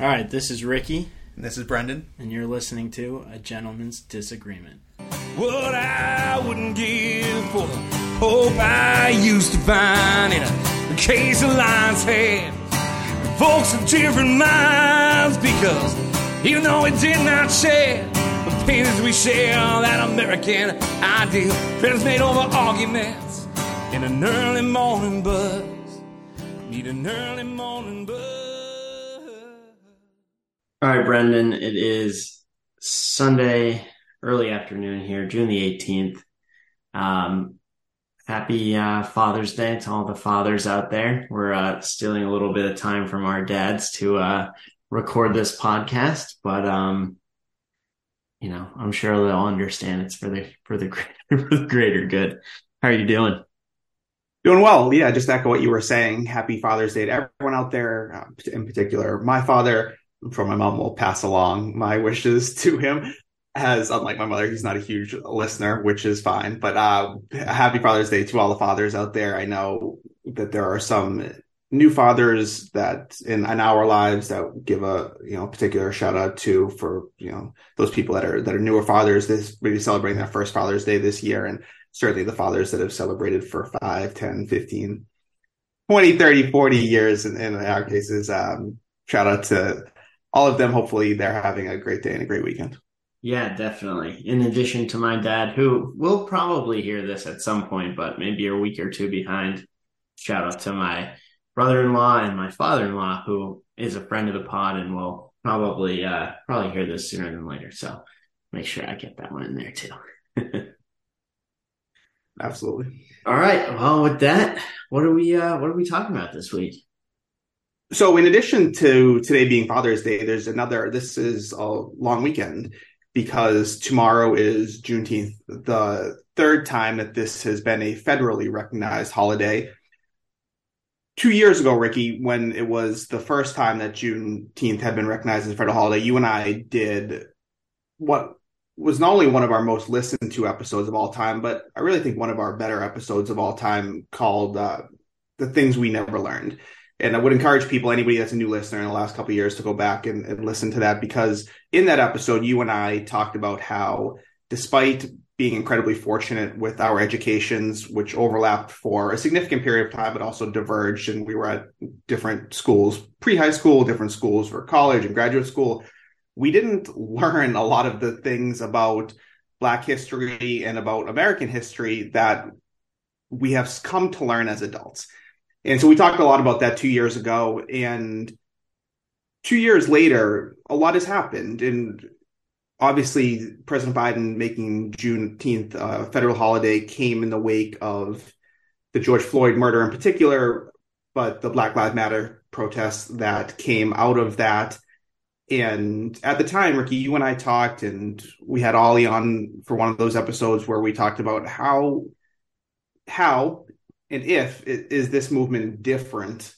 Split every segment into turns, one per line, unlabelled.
All right, this is Ricky,
And this is Brendan.
and you're listening to A Gentleman's Disagreement.
What I wouldn't give for the hope I used to find in a case of lion's head. Folks of different minds because even though we did not share the pains we share, that American ideal friends made over arguments in an early morning buzz. Need an early morning buzz.
All right, Brendan, it is Sunday, early afternoon here, June the 18th. Um, happy uh, Father's Day to all the fathers out there. We're uh, stealing a little bit of time from our dads to uh, record this podcast, but um, you know, I'm sure they'll understand it's for the for the greater, for the greater good. How are you doing?
Doing well. Yeah, just echo what you were saying. Happy Father's Day to everyone out there, uh, in particular. My father, from my mom, will pass along my wishes to him. As unlike my mother, he's not a huge listener, which is fine. But uh, happy Father's Day to all the fathers out there. I know that there are some new fathers that in, in our lives that give a you know particular shout out to for you know those people that are that are newer fathers this maybe celebrating their first father's day this year and certainly the fathers that have celebrated for 5 10 15 20 30 40 years in, in our cases um shout out to all of them hopefully they're having a great day and a great weekend
Yeah, definitely. In addition to my dad, who will probably hear this at some point, but maybe a week or two behind. Shout out to my brother-in-law and my father-in-law, who is a friend of the pod and will probably uh probably hear this sooner than later. So make sure I get that one in there too.
absolutely
All right. Well, with that, what are we uh what are we talking about this week?
So, in addition to today being Father's Day, there's another. This is a long weekend because tomorrow is Juneteenth, the third time that this has been a federally recognized holiday. Two years ago, Ricky, when it was the first time that Juneteenth had been recognized as a federal holiday, you and I did what was not only one of our most listened to episodes of all time, but I really think one of our better episodes of all time called uh, The Things We Never Learned and I would encourage people, anybody that's a new listener in the last couple years, to go back and, and, listen to that because in that episode, you and I talked about how, despite being incredibly fortunate with our educations, which overlapped for a significant period of time, but also diverged, and we were at different schools, pre high school, different schools for college and graduate school, we didn't learn a lot of the things about Black history and about American history that we have come to learn as adults. And so we talked a lot about that two years ago. And two years later, a lot has happened. And obviously, President Biden making Juneteenth a federal holiday came in the wake of the George Floyd murder in particular, but the Black Lives Matter protests that came out of that. And at the time, Ricky, you and I talked, and we had Ollie on for one of those episodes where we talked about how how and if is this movement different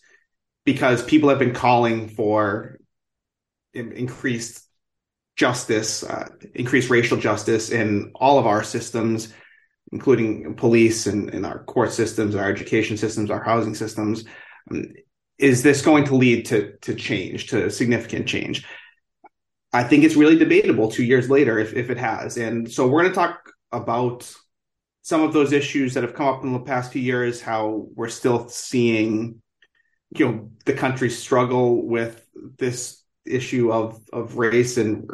because people have been calling for increased justice, uh, increased racial justice in all of our systems, including police and, and our court systems, our education systems, our housing systems. Um, is this going to lead to to change, to significant change? I think it's really debatable two years later if, if it has. And so we're going to talk about some of those issues that have come up in the past few years, how we're still seeing, you know, the country struggle with this issue of of race and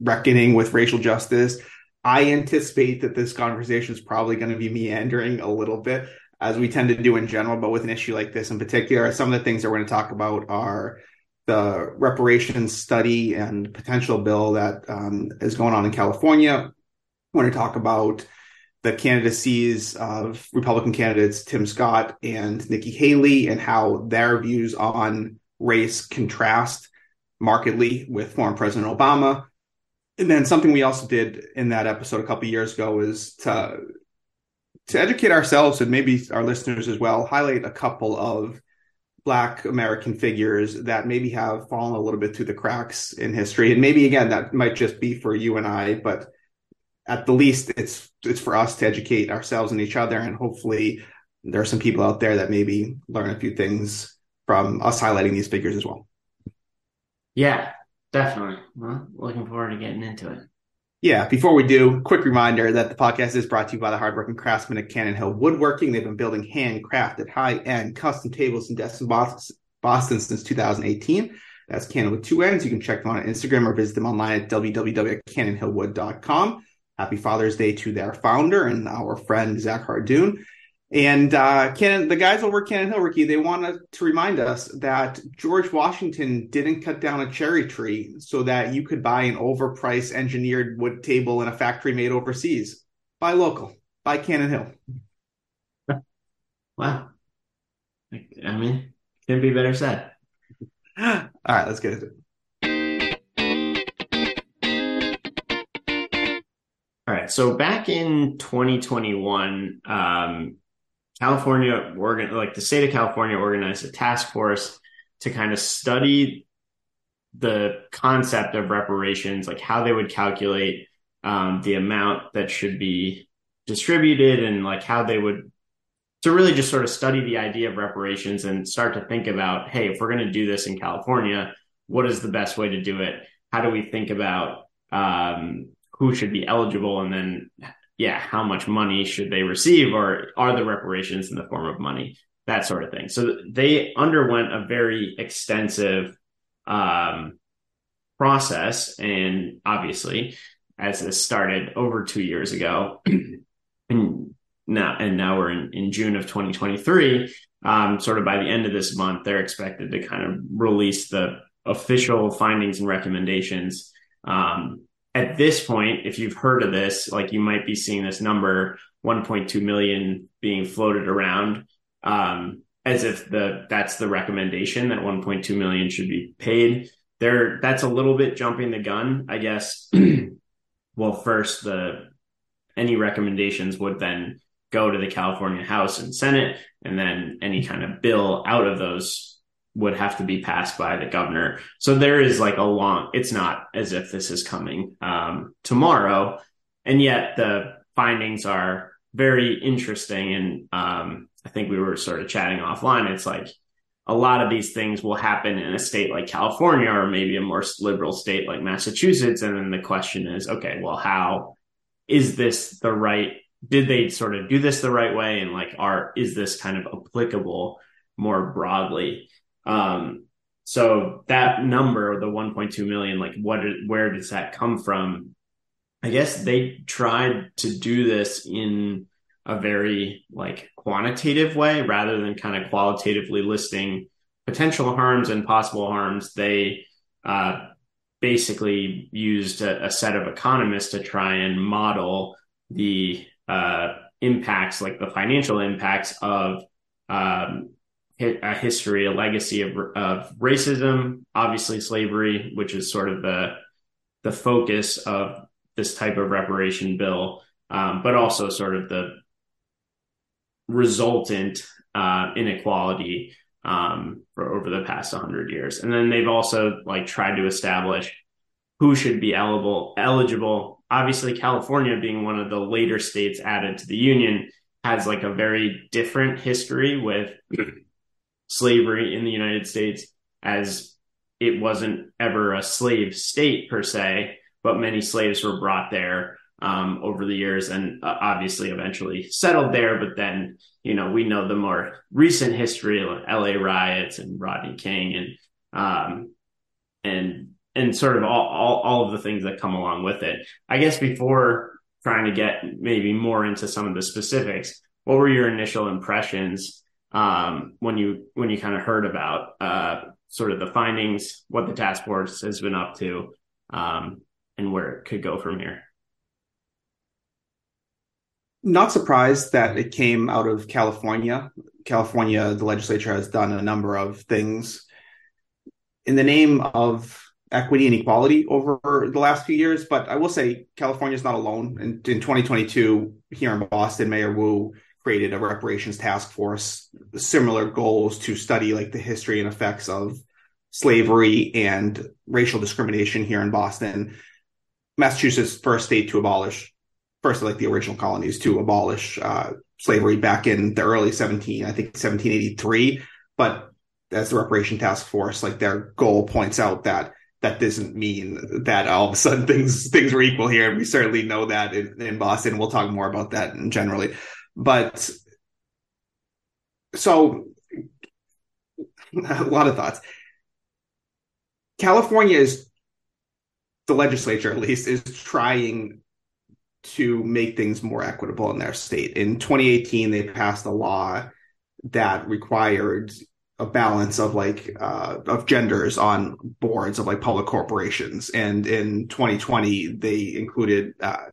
reckoning with racial justice. I anticipate that this conversation is probably going to be meandering a little bit, as we tend to do in general, but with an issue like this in particular, some of the things that we're going to talk about are the reparations study and potential bill that um, is going on in California. We're going to talk about the candidacies of Republican candidates Tim Scott and Nikki Haley and how their views on race contrast markedly with former President Obama. And then something we also did in that episode a couple years ago is to to educate ourselves and maybe our listeners as well, highlight a couple of Black American figures that maybe have fallen a little bit through the cracks in history. And maybe again, that might just be for you and I, but at the least it's it's for us to educate ourselves and each other and hopefully there are some people out there that maybe learn a few things from us highlighting these figures as well
Yeah, definitely. Well, looking forward to getting into it.
Yeah, before we do, quick reminder that the podcast is brought to you by the hardworking craftsmen at Cannon Hill Woodworking. They've been building handcrafted, high-end custom tables and desks in Destin, Boston since 2018. That's Cannon with two ends. You can check them on Instagram or visit them online at www.cannonhillwood.com. Happy Father's Day to their founder and our friend Zach Hardoon. And uh, Cannon, the guys over at Cannon Hill, Ricky, they wanted to remind us that George Washington didn't cut down a cherry tree so that you could buy an overpriced engineered wood table in a factory made overseas. Buy local. Buy Cannon Hill.
wow. I mean, couldn't be better said.
All right, let's get into it.
All right. So back in 2021, um, California organ like the state of California organized a task force to kind of study the concept of reparations, like how they would calculate um, the amount that should be distributed and like how they would to really just sort of study the idea of reparations and start to think about, hey, if we're going to do this in California, what is the best way to do it? How do we think about um, who should be eligible and then yeah, how much money should they receive or are the reparations in the form of money? That sort of thing. So they underwent a very extensive um, process. And obviously, as this started over two years ago, and now and now we're in, in June of 2023. Um, sort of by the end of this month, they're expected to kind of release the official findings and recommendations um, at this point, if you've heard of this, like you might be seeing this number 1.2 million being floated around um, as if the that's the recommendation that 1.2 million should be paid. There, that's a little bit jumping the gun, I guess. well, first, the any recommendations would then go to the California House and Senate, and then any kind of bill out of those would have to be passed by the governor. So there is like a long, it's not as if this is coming um, tomorrow. And yet the findings are very interesting. And um, I think we were sort of chatting offline. It's like a lot of these things will happen in a state like California or maybe a more liberal state like Massachusetts. And then the question is, okay, well, how is this the right? Did they sort of do this the right way? And like, are, is this kind of applicable more broadly? Um, so that number, the 1.2 million, like what, where does that come from? I guess they tried to do this in a very like quantitative way rather than kind of qualitatively listing potential harms and possible harms. They, uh, basically used a, a, set of economists to try and model the uh, impacts, like the financial impacts of um, a history, a legacy of, of racism, obviously slavery, which is sort of the the focus of this type of reparation bill, um, but also sort of the resultant uh, inequality um, for over the past 100 years. And then they've also like tried to establish who should be eligible. Eligible, obviously, California being one of the later states added to the union has like a very different history with slavery in the United States as it wasn't ever a slave state per se, but many slaves were brought there um, over the years and uh, obviously eventually settled there. But then, you know, we know the more recent history, like LA riots and Rodney King and, um, and, and sort of all, all, all of the things that come along with it. I guess before trying to get maybe more into some of the specifics, what were your initial impressions um, when you when you kind of heard about uh, sort of the findings, what the task force has been up to, um, and where it could go from here.
Not surprised that it came out of California. California, the legislature has done a number of things in the name of equity and equality over the last few years. But I will say California is not alone. In, in 2022, here in Boston, Mayor Wu created a reparations task force, similar goals to study like the history and effects of slavery and racial discrimination here in Boston. Massachusetts first state to abolish, first like the original colonies to abolish uh, slavery back in the early 17, I think 1783. But as the reparation task force, like their goal points out that that doesn't mean that all of a sudden things things were equal here. And we certainly know that in, in Boston. We'll talk more about that generally. But so a lot of thoughts. California is the legislature, at least, is trying to make things more equitable in their state. In 2018, they passed a law that required a balance of like uh, of genders on boards of like public corporations, and in 2020 they included. Uh,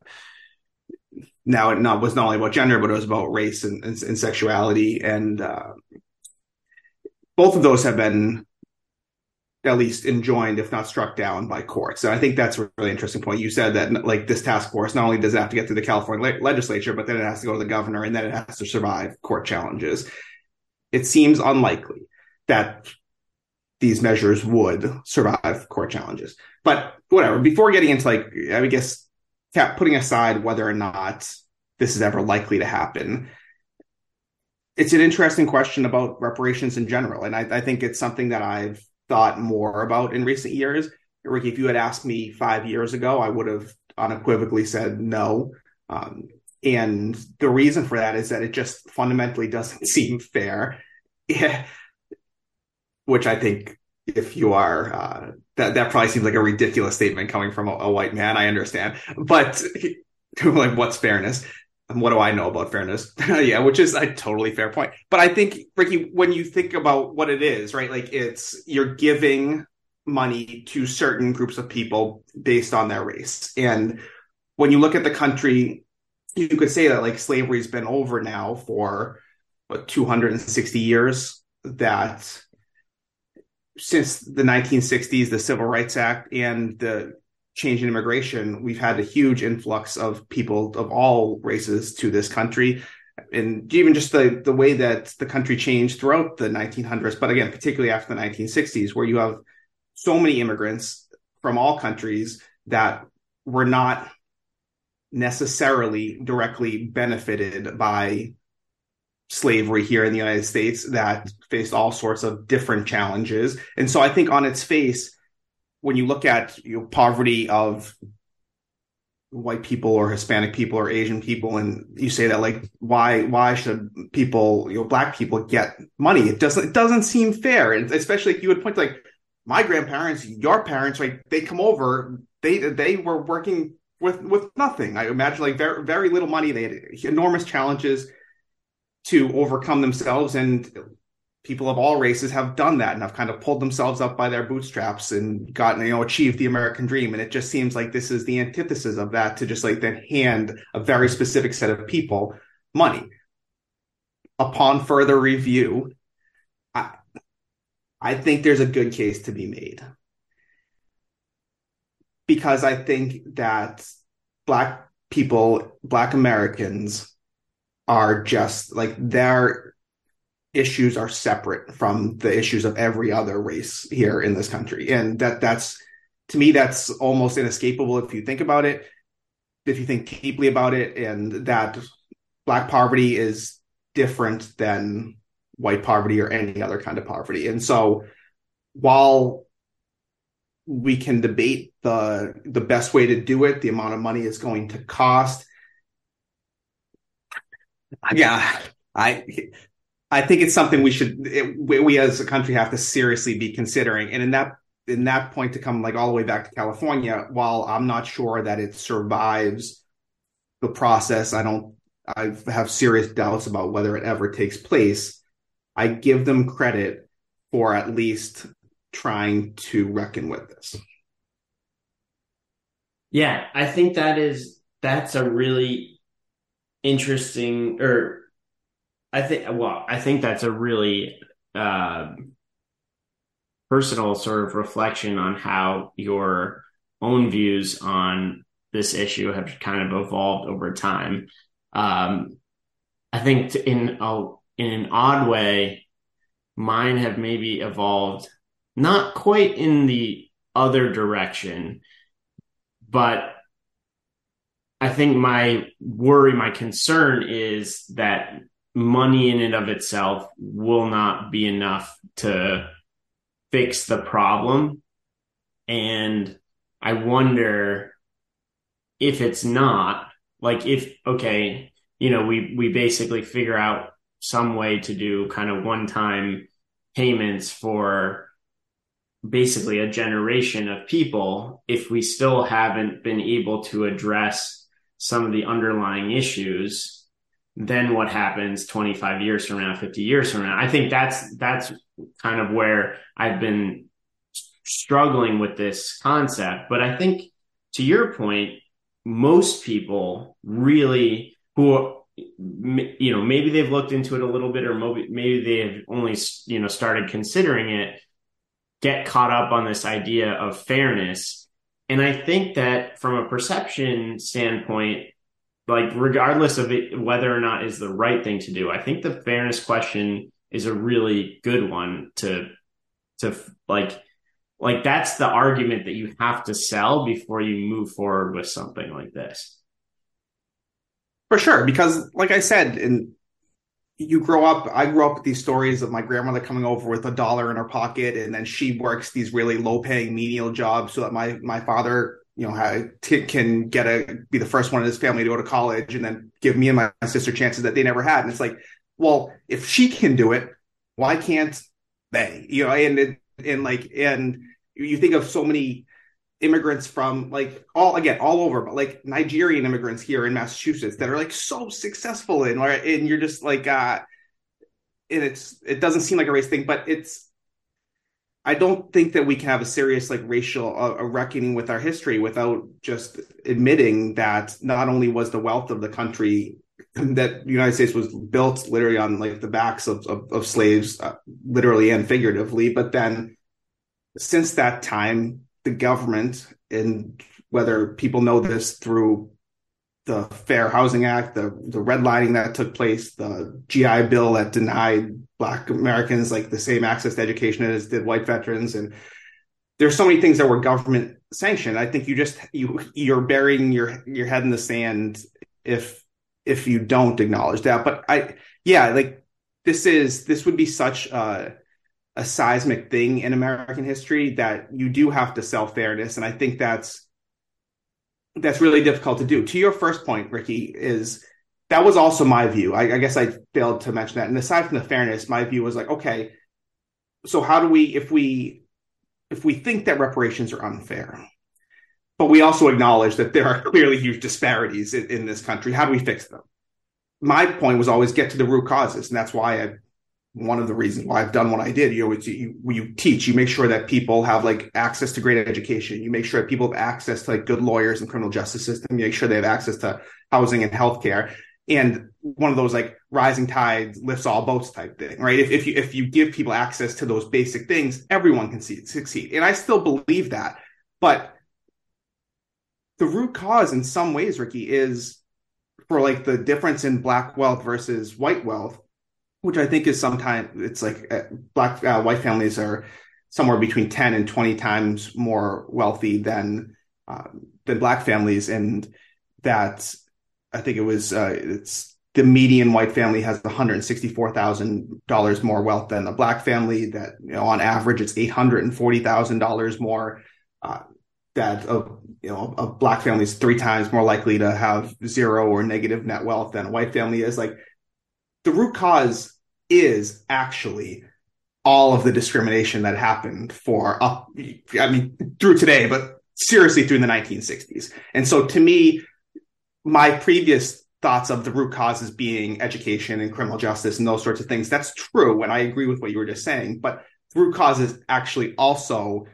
now it not was not only about gender, but it was about race and, and, and sexuality, and uh, both of those have been at least enjoined, if not struck down by courts. And I think that's a really interesting point. You said that like this task force not only does it have to get through the California le- legislature, but then it has to go to the governor and then it has to survive court challenges. It seems unlikely that these measures would survive court challenges. But whatever. Before getting into like, I guess, putting aside whether or not this is ever likely to happen, it's an interesting question about reparations in general, and I, I think it's something that I've thought more about in recent years. Ricky, if you had asked me five years ago, I would have unequivocally said no. Um, and the reason for that is that it just fundamentally doesn't seem fair. Which I think if you are, uh, that, that probably seems like a ridiculous statement coming from a, a white man. I understand, but like what's fairness? And what do I know about fairness? yeah, which is a totally fair point. But I think, Ricky, when you think about what it is, right? Like it's you're giving money to certain groups of people based on their race. And when you look at the country, you could say that like slavery's been over now for what 260 years. That since the 1960s, the Civil Rights Act and the change in immigration, we've had a huge influx of people of all races to this country. And even just the, the way that the country changed throughout the 1900s, but again, particularly after the 1960s, where you have so many immigrants from all countries that were not necessarily directly benefited by slavery here in the United States that faced all sorts of different challenges. And so I think on its face, when you look at know, poverty of white people or Hispanic people or Asian people, and you say that like why why should people you know black people get money? It doesn't it doesn't seem fair, and especially if you would point like my grandparents, your parents, right? They come over, they they were working with with nothing. I imagine like very very little money. They had enormous challenges to overcome themselves, and people of all races have done that and have kind of pulled themselves up by their bootstraps and gotten, you know, achieved the American dream. And it just seems like this is the antithesis of that to just like then hand a very specific set of people money. Upon further review, I, I think there's a good case to be made. Because I think that Black people, Black Americans are just like they're issues are separate from the issues of every other race here in this country. And that that's to me that's almost inescapable if you think about it if you think deeply about it and that black poverty is different than white poverty or any other kind of poverty. And so while we can debate the the best way to do it the amount of money it's going to cost yeah i I think it's something we should it, we as a country have to seriously be considering. And in that in that point to come like all the way back to California, while I'm not sure that it survives the process, I don't I have serious doubts about whether it ever takes place. I give them credit for at least trying to reckon with this.
Yeah, I think that is that's a really interesting or I think well, I think that's a really uh, personal sort of reflection on how your own views on this issue have kind of evolved over time. Um, I think in a in an odd way, mine have maybe evolved not quite in the other direction, but I think my worry, my concern is that money in and of itself will not be enough to fix the problem. And I wonder if it's not like if okay, you know, we we basically figure out some way to do kind of one time payments for basically a generation of people if we still haven't been able to address some of the underlying issues then what happens 25 years from now 50 years from now? I think that's that's kind of where i've been struggling with this concept. But i think to your point most people really who you know maybe they've looked into it a little bit or maybe they have only you know started considering it get caught up on this idea of fairness and i think that from a perception standpoint like regardless of it, whether or not is the right thing to do i think the fairness question is a really good one to to like like that's the argument that you have to sell before you move forward with something like this.
For sure, because like I said, and you grow up. I grew up with these stories of my grandmother coming over with a dollar in her pocket, and then she works these really low-paying menial jobs so that my my father, you know, can get a be the first one in his family to go to college, and then give me and my sister chances that they never had. And it's like, well, if she can do it, why can't they? You know, and and like and you think of so many immigrants from like all again all over but like nigerian immigrants here in massachusetts that are like so successful in right and you're just like uh and it's it doesn't seem like a race thing but it's i don't think that we can have a serious like racial uh, reckoning with our history without just admitting that not only was the wealth of the country that the united states was built literally on like the backs of of, of slaves uh, literally and figuratively but then since that time the government, and whether people know this through the Fair Housing Act, the the redlining that took place, the GI Bill that denied Black Americans like the same access to education as did white veterans, and there's so many things that were government sanctioned. I think you just you you're burying your your head in the sand if if you don't acknowledge that. But I yeah, like this is this would be such a a seismic thing in American history that you do have to sell fairness, and I think that's that's really difficult to do. To your first point, Ricky, is that was also my view. I, I guess I failed to mention that. And aside from the fairness, my view was like, okay, so how do we if we if we think that reparations are unfair, but we also acknowledge that there are clearly huge disparities in, in this country, how do we fix them? My point was always get to the root causes, and that's why I one of the reasons why I've done what I did. You know, it's you, you teach, you make sure that people have like access to great education. You make sure that people have access to like good lawyers and criminal justice system. You make sure they have access to housing and healthcare. And one of those like rising tides lifts all boats type thing, right? If, if you if you give people access to those basic things, everyone can see, succeed. And I still believe that. But the root cause in some ways, Ricky, is for like the difference in black wealth versus white wealth which I think is sometimes it's like uh, black uh, white families are somewhere between 10 and 20 times more wealthy than uh, than black families. And that I think it was uh, it's the median white family has $164,000 more wealth than the black family that you know on average it's $840,000 more uh, that a you know a black family is three times more likely to have zero or negative net wealth than a white family is. Like the root cause is actually all of the discrimination that happened for up i mean through today but seriously through the 1960s and so to me my previous thoughts of the root causes being education and criminal justice and those sorts of things that's true and i agree with what you were just saying but root causes actually also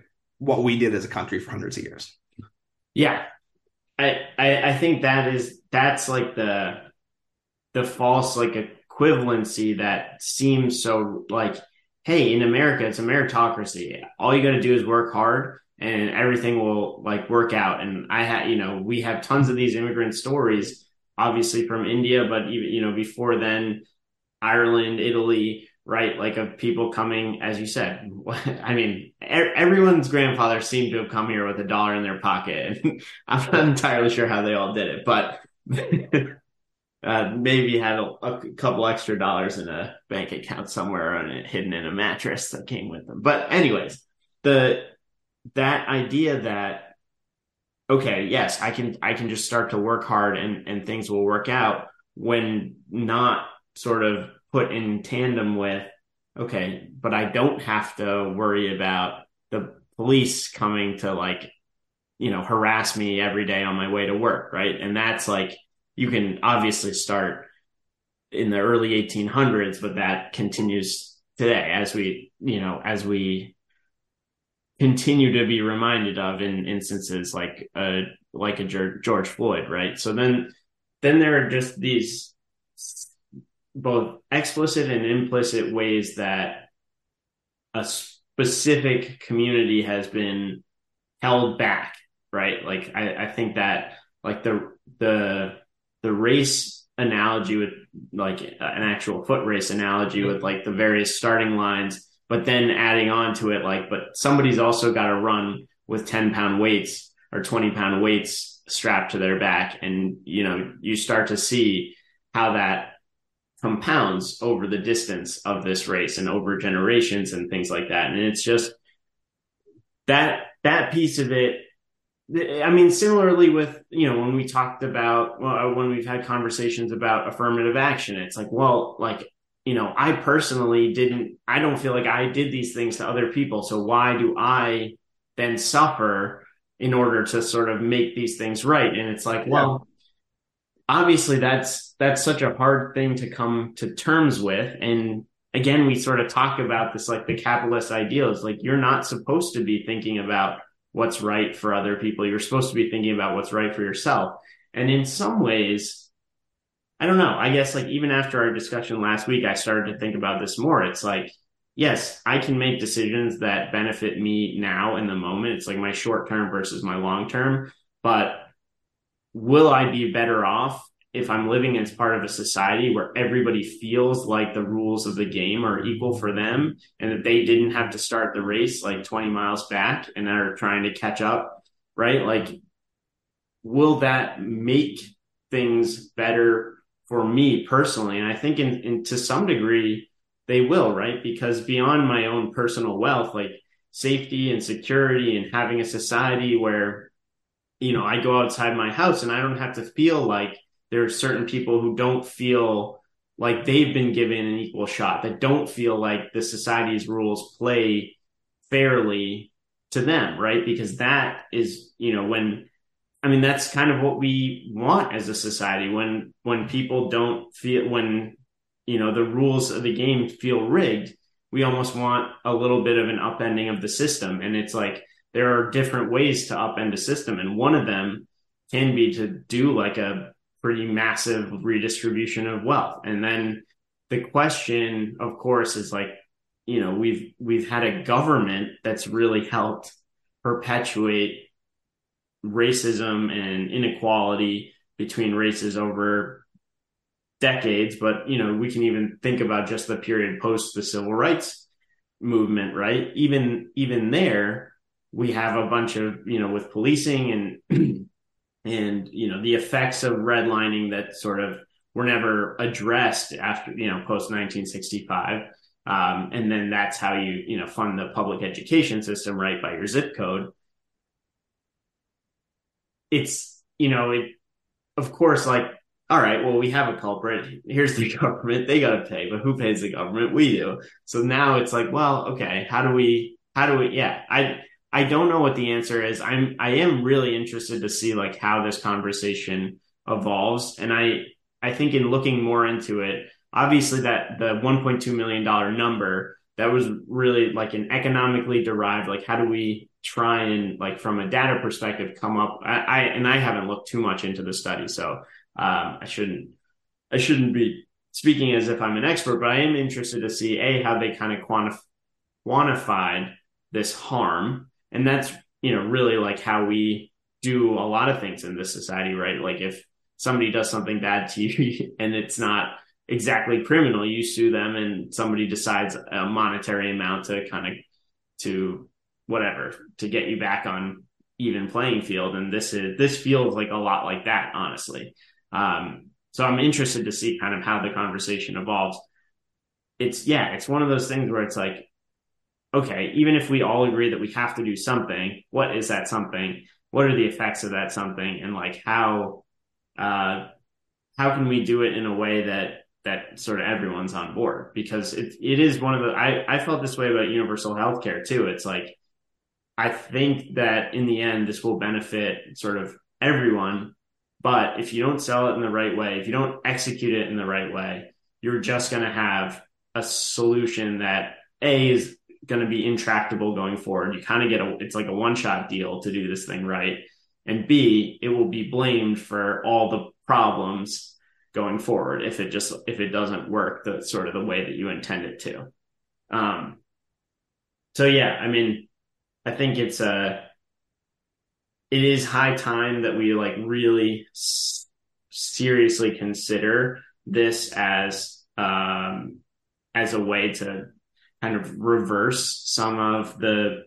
what we did as a country for hundreds of years.
Yeah. I i, I think that is that's like the the false like a equivalency that seems so like, hey, in America, it's a meritocracy. All you got to do is work hard and everything will like work out. And I had, you know, we have tons of these immigrant stories, obviously from India, but even, you know, before then, Ireland, Italy, right? Like of people coming, as you said. I mean, everyone's grandfather seemed to have come here with a dollar in their pocket. I'm not entirely sure how they all did it, but uh, maybe had a, a, couple extra dollars in a bank account somewhere on it, hidden in a mattress that came with them. But anyways, the that idea that okay, yes, I can I can just start to work hard and and things will work out when not sort of put in tandem with okay, but I don't have to worry about the police coming to like you know harass me every day on my way to work, right? And that's like you can obviously start in the early 1800s, but that continues today as we, you know, as we continue to be reminded of in instances like a like a George Floyd, right? So then then there are just these both explicit and implicit ways that a specific community has been held back, right? Like I, I think that like the the the race analogy with like an actual foot race analogy with like the various starting lines, but then adding on to it, like, but somebody's also got to run with 10 pound weights or 20 pound weights strapped to their back. And, you know, you start to see how that compounds over the distance of this race and over generations and things like that. And it's just that, that piece of it I mean, similarly with you know when we talked about well, uh, when we've had conversations about affirmative action, it's like, well, like you know, I personally didn't. I don't feel like I did these things to other people, so why do I then suffer in order to sort of make these things right? And it's like, well, obviously that's that's such a hard thing to come to terms with, and again, we sort of talk about this like the capitalist ideal is like you're not supposed to be thinking about what's right for other people. You're supposed to be thinking about what's right for yourself. And in some ways, I don't know. I guess like even after our discussion last week, I started to think about this more. It's like, yes, I can make decisions that benefit me now in the moment. It's like my short term versus my long term. But will I be better off if I'm living as part of a society where everybody feels like the rules of the game are equal for them and that they didn't have to start the race like 20 miles back and are trying to catch up, right? Like, will that make things better for me personally? And I think in, in to some degree they will, right? Because beyond my own personal wealth, like safety and security and having a society where, you know, I go outside my house and I don't have to feel like there are certain people who don't feel like they've been given an equal shot, that don't feel like the society's rules play fairly to them, right? Because that is, you know, when I mean that's kind of what we want as a society. When when people don't feel when you know the rules of the game feel rigged, we almost want a little bit of an upending of the system. And it's like there are different ways to upend a system. And one of them can be to do like a pretty massive redistribution of wealth. And then the question, of course, is like, you know, we've we've had a government that's really helped perpetuate racism and inequality between races over decades. But you know, we can even think about just the period post the civil rights movement, right? Even even there, we have a bunch of you know with policing and and you know the effects of redlining that sort of were never addressed after you know post 1965 um, and then that's how you you know fund the public education system right by your zip code. It's you know it of course like all right well we have a culprit. Here's the government. They got to pay but who pays the government? We do. So now it's like well okay how do we how do we yeah i I don't know what the answer is. I'm I am really interested to see like how this conversation evolves, and I I think in looking more into it, obviously that the 1.2 million dollar number that was really like an economically derived like how do we try and like from a data perspective come up I, I and I haven't looked too much into the study, so um, I shouldn't I shouldn't be speaking as if I'm an expert, but I am interested to see a how they kind of quantif- quantified this harm and that's, you know, really like how we do a lot of things in this society, right? Like if somebody does something bad to you and it's not exactly criminal, you sue them and somebody decides a monetary amount to kind of to whatever to get you back on even playing field. And this is this feels like a lot like that, honestly. Um, so I'm interested to see kind of how the conversation evolves. It's yeah, it's one of those things where it's like okay, even if we all agree that we have to do something, what is that something? What are the effects of that something? And like how uh, how can we do it in a way that that sort of everyone's on board? Because it it is one of the I, I felt this way about universal healthcare too. It's like I think that in the end this will benefit sort of everyone, but if you don't sell it in the right way, if you don't execute it in the right way, you're just going to have a solution that a is going to be intractable going forward. You kind of get a, it's like a one shot deal to do this thing right. And B, it will be blamed for all the problems going forward if it just, if it doesn't work the sort of the way that you intend it to. Um, so yeah, I mean, I think it's a, it is high time that we like really s- seriously consider this as, um, as a way to kind of reverse some of the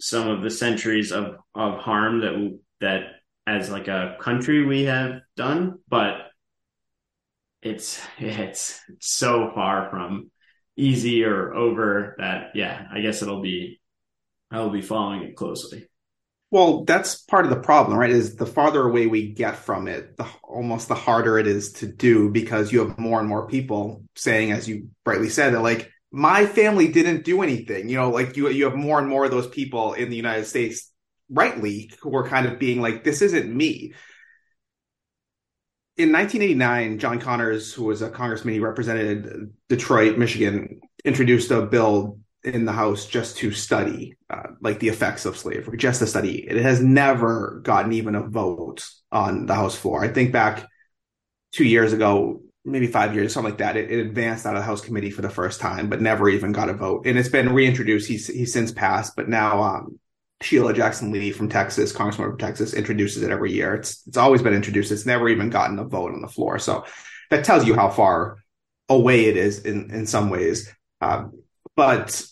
some of the centuries of of harm that that as like a country we have done but it's it's so far from easy or over that yeah i guess it'll be i'll be following it closely.
Well that's part of the problem right is the farther away we get from it the almost the harder it is to do because you have more and more people saying as you rightly said that like my family didn't do anything. You know, like you you have more and more of those people in the United States, rightly, who are kind of being like, "This isn't me." In 1989, John Conyers, who was a congressman, he represented Detroit, Michigan, introduced a bill in the House just to study, uh, like the effects of slavery, just to study. It has never gotten even a vote on the House floor. I think back two years ago, maybe five years, something like that. It, it, advanced out of the House committee for the first time, but never even got a vote. And it's been reintroduced. He's he's since passed, but now um, Sheila Jackson Lee from Texas, Congresswoman from Texas, introduces it every year. It's it's always been introduced. It's never even gotten a vote on the floor. So that tells you how far away it is in in some ways. Um, but,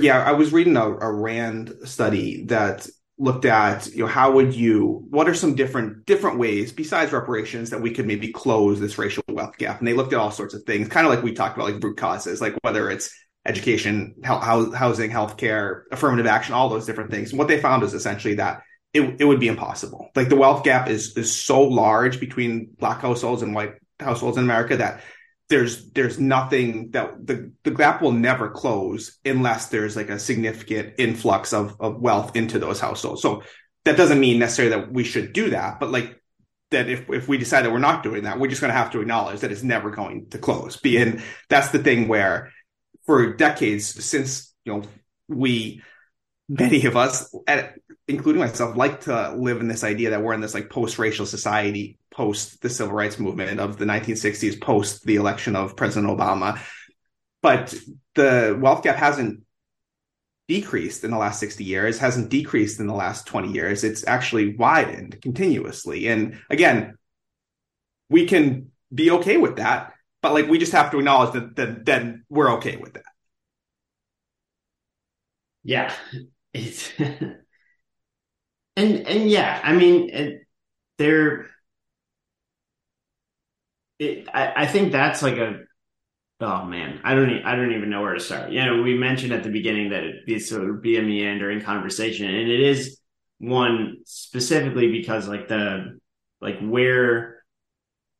yeah, I was reading a, a Rand study that looked at you know how would you what are some different different ways besides reparations that we could maybe close this racial wealth gap? And they looked at all sorts of things kind of like we talked about like root causes like whether it's education health, housing healthcare affirmative action all those different things. And what they found is essentially that it, it would be impossible. Like the wealth gap is is so large between black households and white households in america that there's there's nothing that the the gap will never close unless there's like a significant influx of of wealth into those households. So that doesn't mean necessarily that we should do that, but like that if if we decide that we're not doing that, we're just going to have to acknowledge that it's never going to close. Be and that's the thing where for decades since you know we many of us including myself like to live in this idea that we're in this like post-racial society post the civil rights movement of the 1960s, post the election of President Obama. But the wealth gap hasn't decreased in the last 60 years, hasn't decreased in the last 20 years. It's actually widened continuously. And again, we can be okay with that, but like we just have to acknowledge that, that then we're okay with that.
Yeah. It's and and yeah, I mean, it, there it, I, I think that's like a oh man, I don't I don't even know where to start. You know, we mentioned at the beginning that it, this would be a meandering conversation, and it is one specifically because like the like where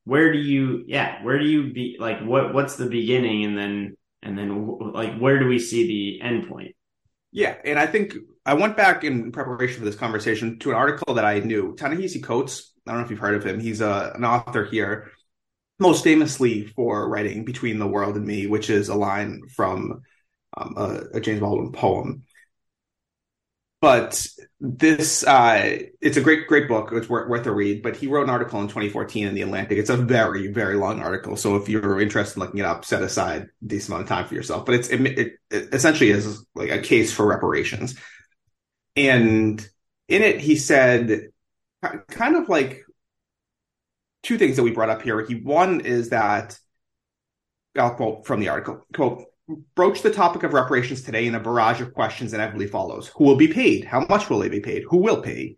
where do you yeah where do you be like what what's the beginning and then and then like where do we see the end point?
Yeah and i think i went back in preparation for this conversation to an article that i knew. Ta-Nehisi Coates i don't know if you've heard of him. He's a, uh, an author here most famously for writing Between the World and Me, which is a line from um, a, a, James Baldwin poem. But this, uh, it's a great, great book. It's worth, worth a read. But he wrote an article in 2014 in The Atlantic. It's a very, very long article. So if you're interested in looking it up, set aside a decent amount of time for yourself. But it's, it, it, it essentially is like a case for reparations. And in it, he said, kind of like two things that we brought up here. He one is that I'll quote from the article quote broach the topic of reparations today and a barrage of questions inevitably follows. Who will be paid? How much will they be paid? Who will pay?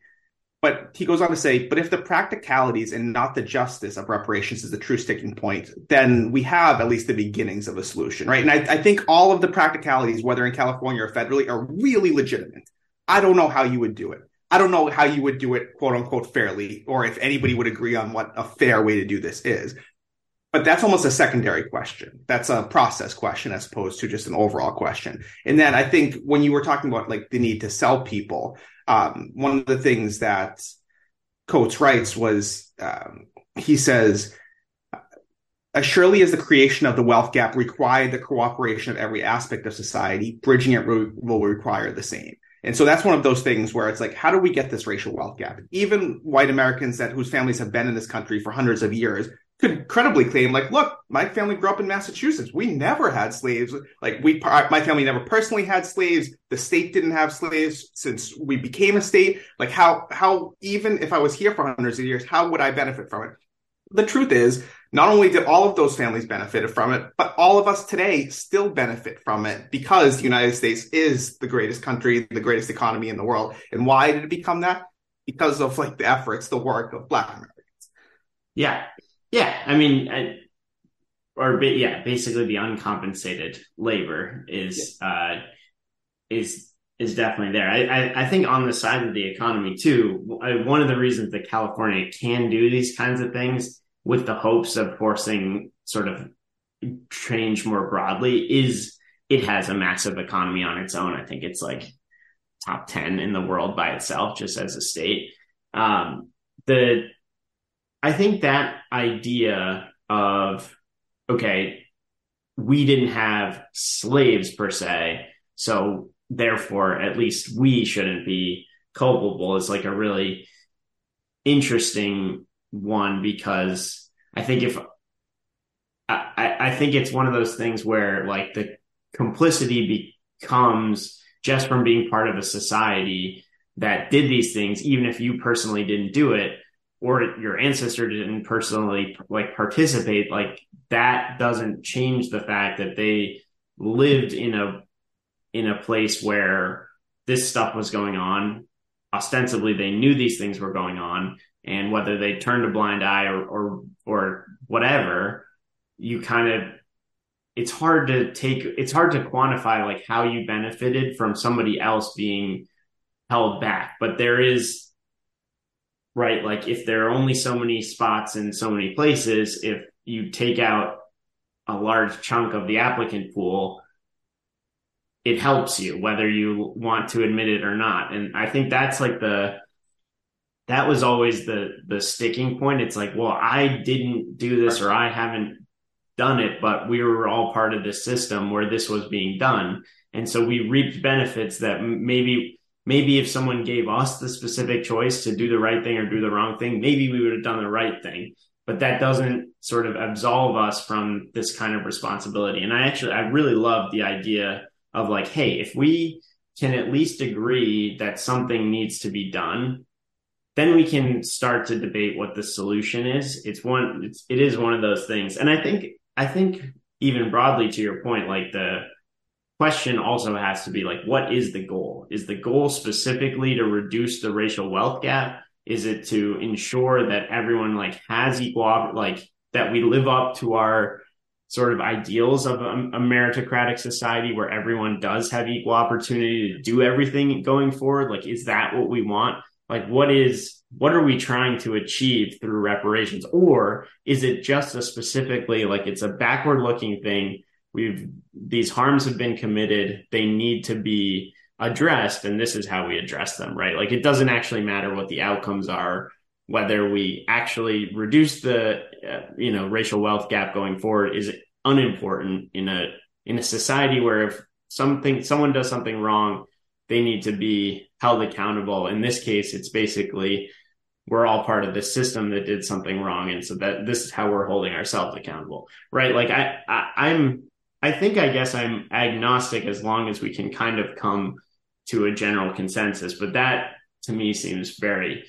But he goes on to say, but if the practicalities and not the justice of reparations is the true sticking point, then we have at least the beginnings of a solution, right? And I, I think all of the practicalities, whether in California or federally, are really legitimate. I don't know how you would do it. I don't know how you would do it, quote unquote, fairly, or if anybody would agree on what a fair way to do this is. But that's almost a secondary question. That's a process question as opposed to just an overall question. And then I think when you were talking about like the need to sell people, um, one of the things that Coates writes was um, he says, as surely as the creation of the wealth gap required the cooperation of every aspect of society, bridging it re- will require the same. And so that's one of those things where it's like, how do we get this racial wealth gap? Even white Americans that whose families have been in this country for hundreds of years could credibly claim, like, look, my family grew up in Massachusetts. We never had slaves. Like, we, my family never personally had slaves. The state didn't have slaves since we became a state. Like, how, how, even if I was here for hundreds of years, how would I benefit from it? The truth is, not only did all of those families benefit from it, but all of us today still benefit from it because the United States is the greatest country, the greatest economy in the world. And why did it become that? Because of like the efforts, the work of Black Americans.
Yeah, yeah, I mean, I, or yeah, basically the uncompensated labor is yeah. uh, is is definitely there. I, I, I think on the side of the economy too, I, one of the reasons that California can do these kinds of things with the hopes of forcing sort of change more broadly is it has a massive economy on its own. I think it's like top 10 in the world by itself, just as a state. Um, the I think that idea of, okay, we didn't have slaves per se, so therefore at least we shouldn't be culpable is like a really interesting one because I think if I, I think it's one of those things where like the complicity becomes just from being part of a society that did these things, even if you personally didn't do it, or your ancestor didn't personally like participate, like that doesn't change the fact that they lived in a in a place where this stuff was going on. Ostensibly, they knew these things were going on, and whether they turned a blind eye or or, or whatever, you kind of it's hard to take it's hard to quantify like how you benefited from somebody else being held back but there is right? Like if there are only so many spots in so many places, if you take out a large chunk of the applicant pool, it helps you whether you want to admit it or not. And I think that's like the that was always the the sticking point. It's like, well, I didn't do this or I haven't done it, but we were all part of this system where this was being done. And so we reaped benefits that maybe maybe if someone gave us the specific choice to do the right thing or do the wrong thing, maybe we would have done the right thing. But that doesn't sort of absolve us from this kind of responsibility. And I actually, I really love the idea of like, hey, if we can at least agree that something needs to be done, then we can start to debate what the solution is. It's one, it's, it is one of those things. And I think, I think even broadly to your point, like the, question also has to be like, what is the goal? Is the goal specifically to reduce the racial wealth gap? Is it to ensure that everyone like has equal, like that we live up to our sort of ideals of a, a meritocratic society where everyone does have equal opportunity to do everything going forward? Like, is that what we want? Like, what is, what are we trying to achieve through reparations? Or is it just a specifically like it's a backward looking thing. We've these harms have been committed. They need to be addressed and this is how we address them right? Like it doesn't actually matter what the outcomes are whether we actually reduce the uh, you know racial wealth gap going forward is unimportant in a in a society where if something someone does something wrong they need to be held accountable in this case it's basically we're all part of this system that did something wrong and so that this is how we're holding ourselves accountable right like i, I i'm I think I guess I'm agnostic as long as we can kind of come to a general consensus, but that to me seems very,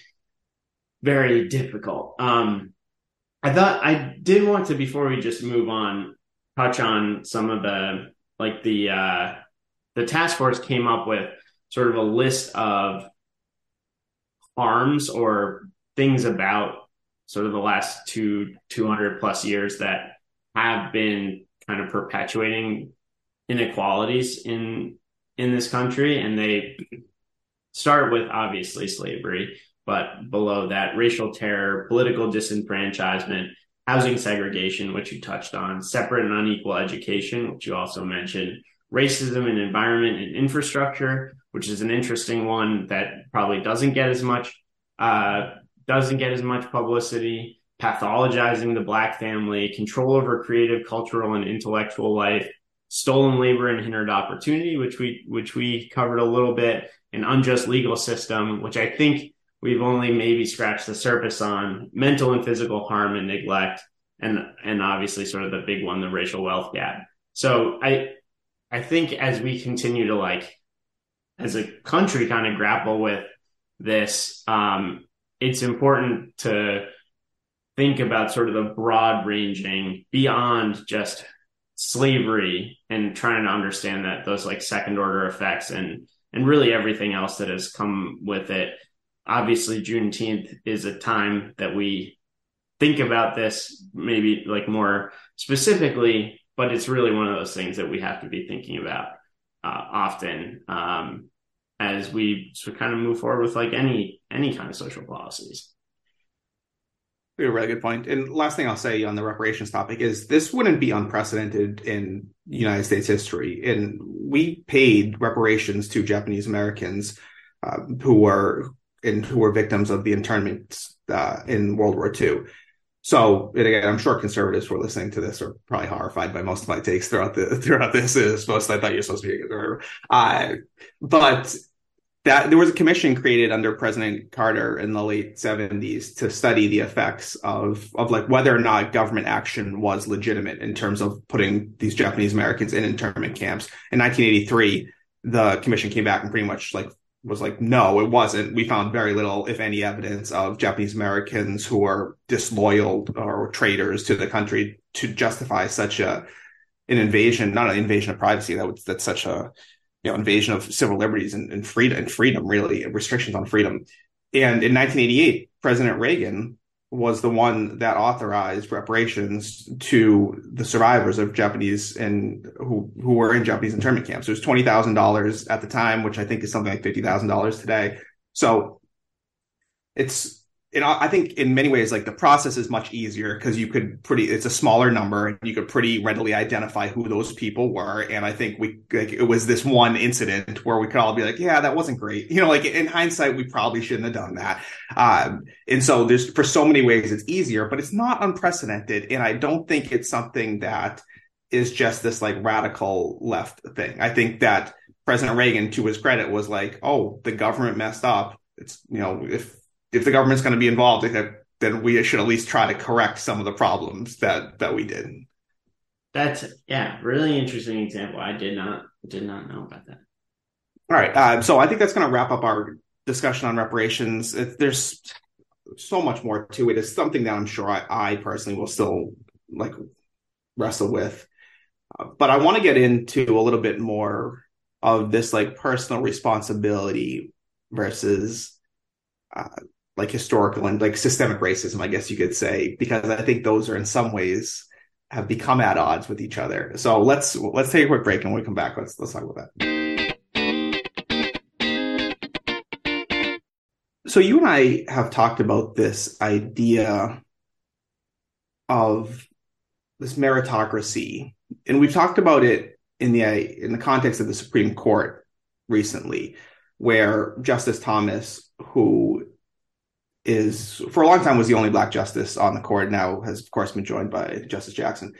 very difficult. Um, I thought I did want to before we just move on touch on some of the like the uh, the task force came up with sort of a list of harms or things about sort of the last two 200 plus years that have been kind of perpetuating inequalities in in this country. And they start with obviously slavery but below that racial terror political disenfranchisement housing segregation which you touched on separate and unequal education which you also mentioned racism in environment and infrastructure which is an interesting one that probably doesn't get as much uh, doesn't get as much publicity, pathologizing the black family, control over creative, cultural, and intellectual life, stolen labor and hindered opportunity, which we which we covered a little bit, an unjust legal system, which I think we've only maybe scratched the surface on, mental and physical harm and neglect, and and obviously sort of the big one, the racial wealth gap. So I I think as we continue to like as a country kind of grapple with this, um, it's important to think about sort of the broad ranging beyond just slavery and trying to understand that those like second order effects and and really everything else that has come with it. Obviously, Juneteenth is a time that we think about this maybe like more specifically, but it's really one of those things that we have to be thinking about uh, often. Um, as we sort of kind of move forward with like any any kind of social policies.
A really good point. And last thing I'll say on the reparations topic is this wouldn't be unprecedented in United States history. And we paid reparations to Japanese Americans uh, who were and who were victims of the internment uh, in World War II. So, and again, I'm sure conservatives who are listening to this are probably horrified by most of my takes throughout the throughout this. Is supposed I thought you were supposed to be a uh, but that there was a commission created under President Carter in the late 70s to study the effects of of like whether or not government action was legitimate in terms of putting these Japanese Americans in internment camps. In 1983, the commission came back and pretty much like was like, no, it wasn't. We found very little, if any, evidence of Japanese Americans who are disloyal or traitors to the country to justify such a an invasion, not an invasion of privacy. That was that's such a you know invasion of civil liberties and, and freedom and freedom, really restrictions on freedom. And in 1988, President Reagan was the one that authorized reparations to the survivors of Japanese and who who were in Japanese internment camps. It was twenty thousand dollars at the time, which I think is something like fifty thousand dollars today. So it's and I think in many ways, like the process is much easier because you could pretty, it's a smaller number and you could pretty readily identify who those people were. And I think we, like, it was this one incident where we could all be like, yeah, that wasn't great. You know, like in hindsight, we probably shouldn't have done that. Um, and so there's, for so many ways, it's easier, but it's not unprecedented. And I don't think it's something that is just this like radical left thing. I think that President Reagan, to his credit, was like, oh, the government messed up. It's, you know, if, if the government's going to be involved, then we should at least try to correct some of the problems that that we did.
That's yeah, really interesting example. I did not did not know about that.
All right, uh, so I think that's going to wrap up our discussion on reparations. It, there's so much more to it. It's something that I'm sure I, I personally will still like wrestle with, uh, but I want to get into a little bit more of this like personal responsibility versus uh, like historical and like systemic racism, I guess you could say, because I think those are in some ways have become at odds with each other. So let's let's take a quick break and when we come back, let's let's talk about that. So you and I have talked about this idea of this meritocracy, and we've talked about it in the in the context of the Supreme Court recently, where Justice Thomas, who is for a long time was the only black justice on the court. Now has of course been joined by Justice Jackson,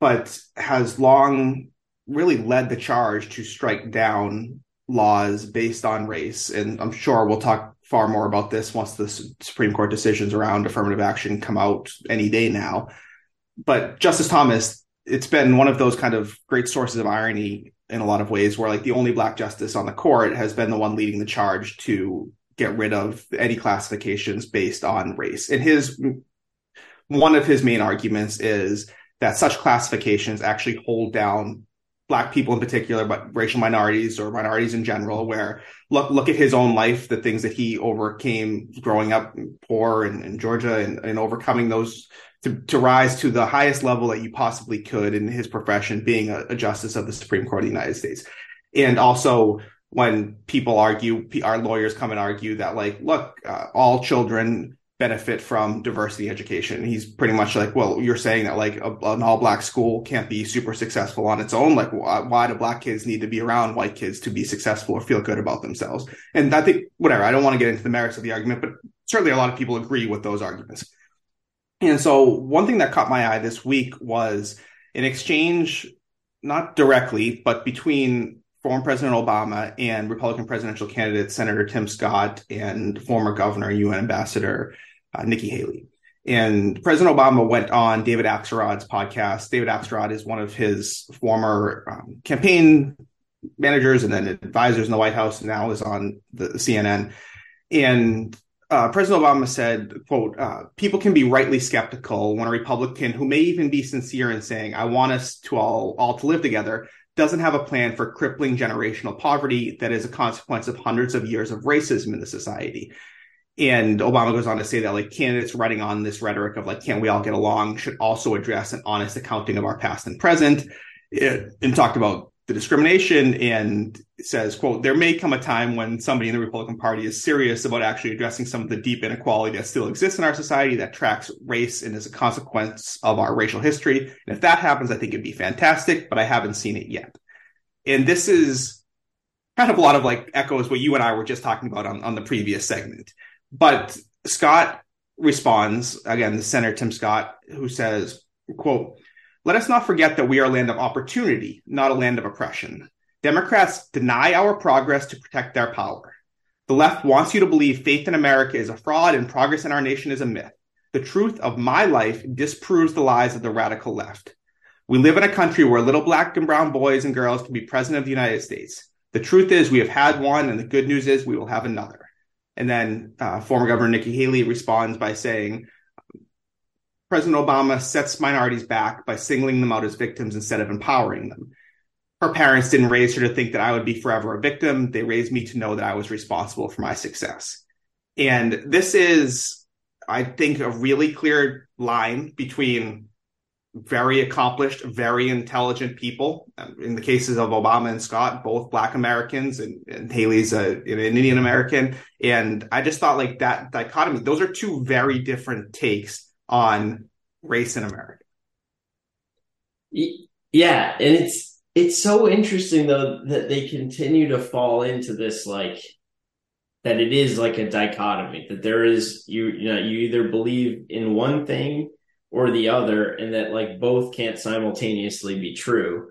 but has long really led the charge to strike down laws based on race. And I'm sure we'll talk far more about this once the Supreme Court decisions around affirmative action come out any day now. But Justice Thomas, it's been one of those kind of great sources of irony in a lot of ways where like the only black justice on the court has been the one leading the charge to get rid of any classifications based on race. And his one of his main arguments is that such classifications actually hold down black people in particular, but racial minorities or minorities in general, where look look at his own life, the things that he overcame growing up poor in, in Georgia and, and overcoming those to, to rise to the highest level that you possibly could in his profession, being a, a justice of the Supreme Court of the United States. And also when people argue, our lawyers come and argue that like, look, uh, all children benefit from diversity education. He's pretty much like, well, you're saying that like a, an all black school can't be super successful on its own. Like, why, why, do black kids need to be around white kids to be successful or feel good about themselves? And I think, whatever, I don't want to get into the merits of the argument, but certainly a lot of people agree with those arguments. And so one thing that caught my eye this week was an exchange, not directly, but between former President Obama and Republican presidential candidate Senator Tim Scott and former governor and UN ambassador uh, Nikki Haley. And President Obama went on David Axelrod's podcast. David Axelrod is one of his former um, campaign managers and then advisors in the White House, and now is on the CNN. And uh, President Obama said, quote, uh, people can be rightly skeptical when a Republican who may even be sincere in saying, I want us to all, all to live together, doesn't have a plan for crippling generational poverty that is a consequence of hundreds of years of racism in the society. And Obama goes on to say that like candidates running on this rhetoric of like, can't we all get along should also address an honest accounting of our past and present. It, and talked about the discrimination and says, quote, there may come a time when somebody in the Republican Party is serious about actually addressing some of the deep inequality that still exists in our society that tracks race and is a consequence of our racial history. And if that happens, I think it'd be fantastic, but I haven't seen it yet. And this is kind of a lot of like echoes what you and I were just talking about on, on the previous segment. But Scott responds, again, the Senator Tim Scott, who says, quote, let us not forget that we are a land of opportunity, not a land of oppression. Democrats deny our progress to protect their power. The left wants you to believe faith in America is a fraud and progress in our nation is a myth. The truth of my life disproves the lies of the radical left. We live in a country where little black and brown boys and girls can be president of the United States. The truth is, we have had one, and the good news is, we will have another. And then uh, former Governor Nikki Haley responds by saying, President Obama sets minorities back by singling them out as victims instead of empowering them. Her parents didn't raise her to think that I would be forever a victim. They raised me to know that I was responsible for my success. And this is, I think, a really clear line between very accomplished, very intelligent people. In the cases of Obama and Scott, both Black Americans, and, and Haley's a, an Indian American. And I just thought like that dichotomy, those are two very different takes on race in America.
Yeah, and it's it's so interesting though that they continue to fall into this like that it is like a dichotomy that there is you you know you either believe in one thing or the other and that like both can't simultaneously be true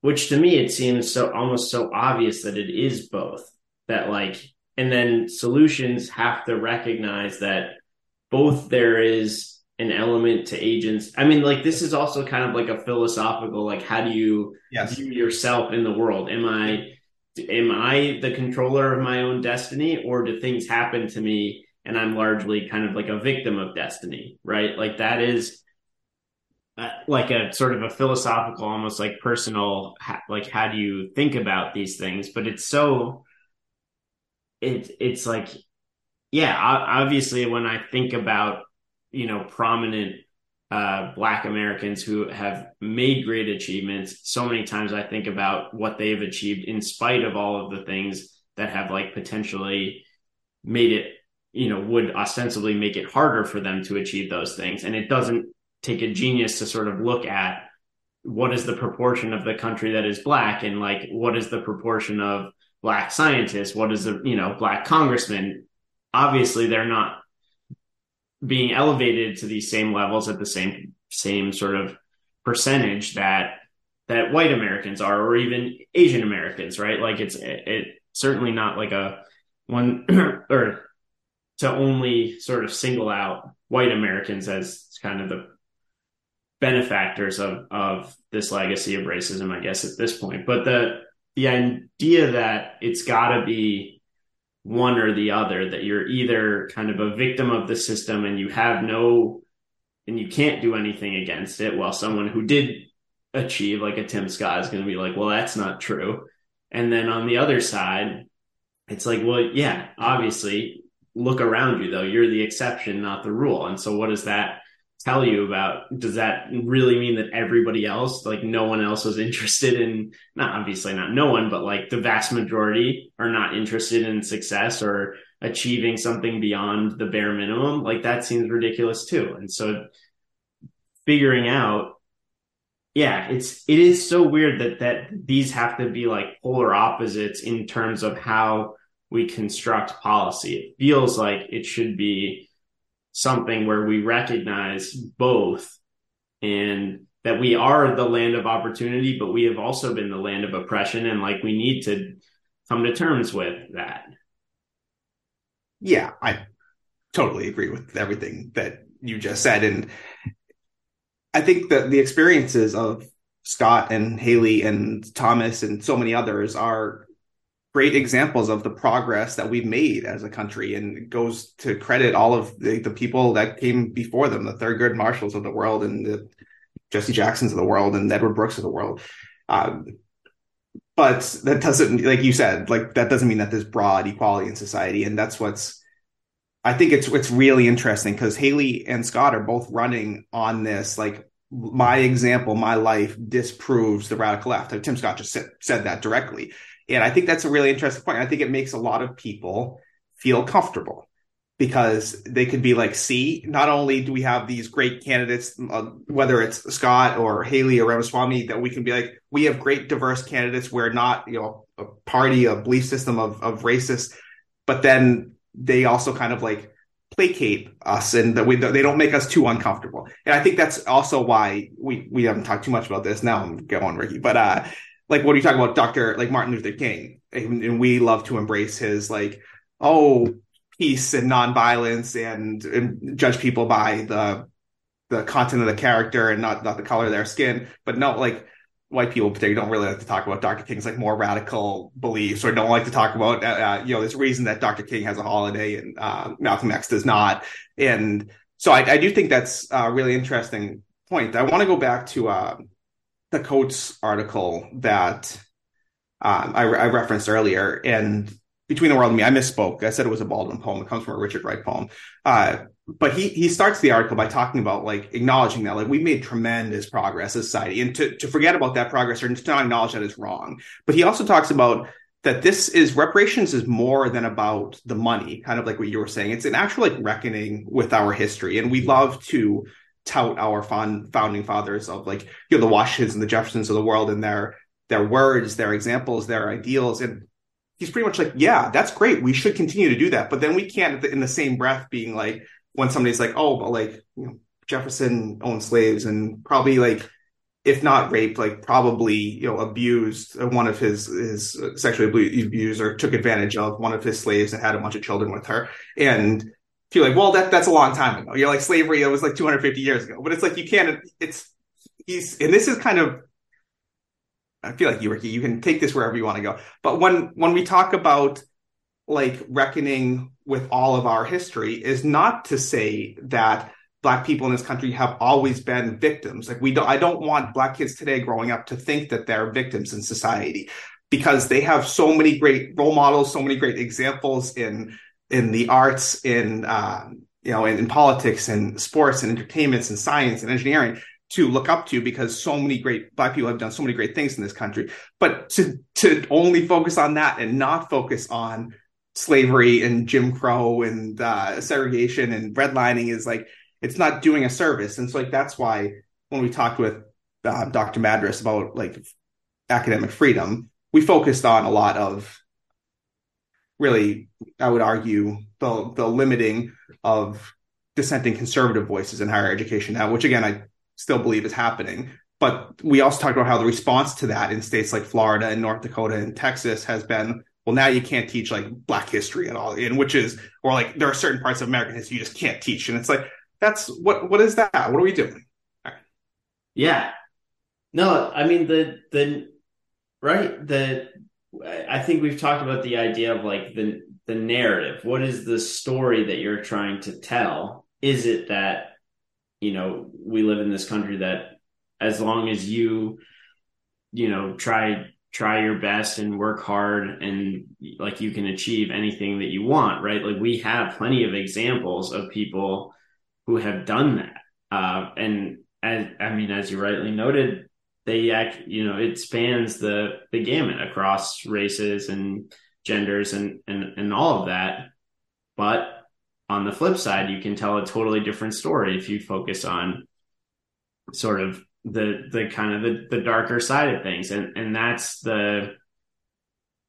which to me it seems so almost so obvious that it is both that like and then solutions have to recognize that both there is an element to agents. I mean, like this is also kind of like a philosophical, like how do you yes. view yourself in the world? Am I am I the controller of my own destiny, or do things happen to me and I'm largely kind of like a victim of destiny? Right? Like that is. Uh, like a sort of a philosophical, almost like personal, ha- like how do you think about these things? But it's so, it it's like yeah, obviously, when I think about you know prominent uh, Black Americans who have made great achievements, so many times I think about what they've achieved in spite of all of the things that have like potentially made it, you know, would ostensibly make it harder for them to achieve those things. And it doesn't take a genius to sort of look at what is the proportion of the country that is black and like what is the proportion of black scientists what is the you know black congressman obviously they're not being elevated to these same levels at the same same sort of percentage that that white Americans are or even Asian Americans, right? Like it's it, it certainly not like a one or to only sort of single out white Americans as kind of the benefactors of of this legacy of racism, I guess at this point. But the the idea that it's got to be one or the other that you're either kind of a victim of the system and you have no and you can't do anything against it while someone who did achieve, like a Tim Scott is going to be like, well, that's not true. And then on the other side, it's like, well, yeah, obviously, look around you though. You're the exception, not the rule. And so, what does that tell you about? Does that really mean that everybody else, like no one else, was interested in? Not obviously not no one, but like the vast majority are not interested in success or achieving something beyond the bare minimum. Like that seems ridiculous too. And so, figuring out yeah, it's it is so weird that that these have to be like polar opposites in terms of how we construct policy. It feels like it should be something where we recognize both and that we are the land of opportunity, but we have also been the land of oppression and like we need to come to terms with that.
Yeah, I totally agree with everything that you just said and I think that the experiences of Scott and Haley and Thomas and so many others are great examples of the progress that we've made as a country and goes to credit all of the, the people that came before them, the Thurgood Marshalls of the world and the Jesse Jacksons of the world and Edward Brooks of the world. Um, but that doesn't, like you said, like that doesn't mean that there's broad equality in society. And that's what's, I think it's it's really interesting because Haley and Scott are both running on this like my example, my life disproves the radical left. Tim Scott just said, said that directly. And I think that's a really interesting point. I think it makes a lot of people feel comfortable because they could be like, see, not only do we have these great candidates, uh, whether it's Scott or Haley or Ramaswamy, that we can be like, we have great diverse candidates. We're not, you know, a party, a belief system of, of racists, but then they also kind of like placate us and that we they don't make us too uncomfortable. And I think that's also why we we haven't talked too much about this. Now I'm going Ricky, but uh, like what are you talking about, Doctor like Martin Luther King, and, and, we love to embrace his like oh peace and nonviolence and, and judge people by the the content of the character and not not the color of their skin, but no like white people particularly don't really like to talk about Dr. King's like more radical beliefs or don't like to talk about, uh, uh, you know, this reason that Dr. King has a holiday and uh, Malcolm X does not. And so I, I do think that's a really interesting point. I want to go back to uh, the Coates article that um, I, I, referenced earlier. And Between the World and Me, I misspoke. I said it was a Baldwin poem. It comes from a Richard Wright poem. Uh, but he he starts the article by talking about like acknowledging that like we made tremendous progress as society and to, to forget about that progress or to not acknowledge that is wrong but he also talks about that this is reparations is more than about the money kind of like what you were saying it's an actual like reckoning with our history and we love to tout our fond founding fathers of like you know the washingtons and the jeffersons of the world and their their words their examples their ideals. And he's pretty much like yeah that's great. We should continue to do that. But then we can't in the same breath being like when somebody's like, oh, but like you know, Jefferson owned slaves and probably like if not raped, like probably you know abused uh, one of his his sexually abused or took advantage of one of his slaves and had a bunch of children with her. And you're like, well, that that's a long time ago. You're like slavery that was like 250 years ago, but it's like you can't. It's he's and this is kind of. I feel like you, Ricky, you can take this wherever you want to go. But when when we talk about like reckoning with all of our history is not to say that black people in this country have always been victims like we don't i don't want black kids today growing up to think that they're victims in society because they have so many great role models so many great examples in in the arts in um, you know in, in politics and sports and entertainments and science and engineering to look up to because so many great black people have done so many great things in this country but to to only focus on that and not focus on slavery and Jim Crow and uh, segregation and redlining is like it's not doing a service. And so like that's why when we talked with uh, Dr. Madras about like academic freedom, we focused on a lot of really, I would argue, the the limiting of dissenting conservative voices in higher education now, which again I still believe is happening. But we also talked about how the response to that in states like Florida and North Dakota and Texas has been well, now you can't teach like black history at all, and which is, or like there are certain parts of American history you just can't teach. And it's like, that's what, what is that? What are we doing?
Right. Yeah. No, I mean, the, the, right. The, I think we've talked about the idea of like the, the narrative. What is the story that you're trying to tell? Is it that, you know, we live in this country that as long as you you know try try your best and work hard and like you can achieve anything that you want right like we have plenty of examples of people who have done that uh, and as i mean as you rightly noted they act you know it spans the the gamut across races and genders and and and all of that. But on the flip side you can tell a totally different story if you focus on sort of the the kind of the, the darker side of things. And and that's the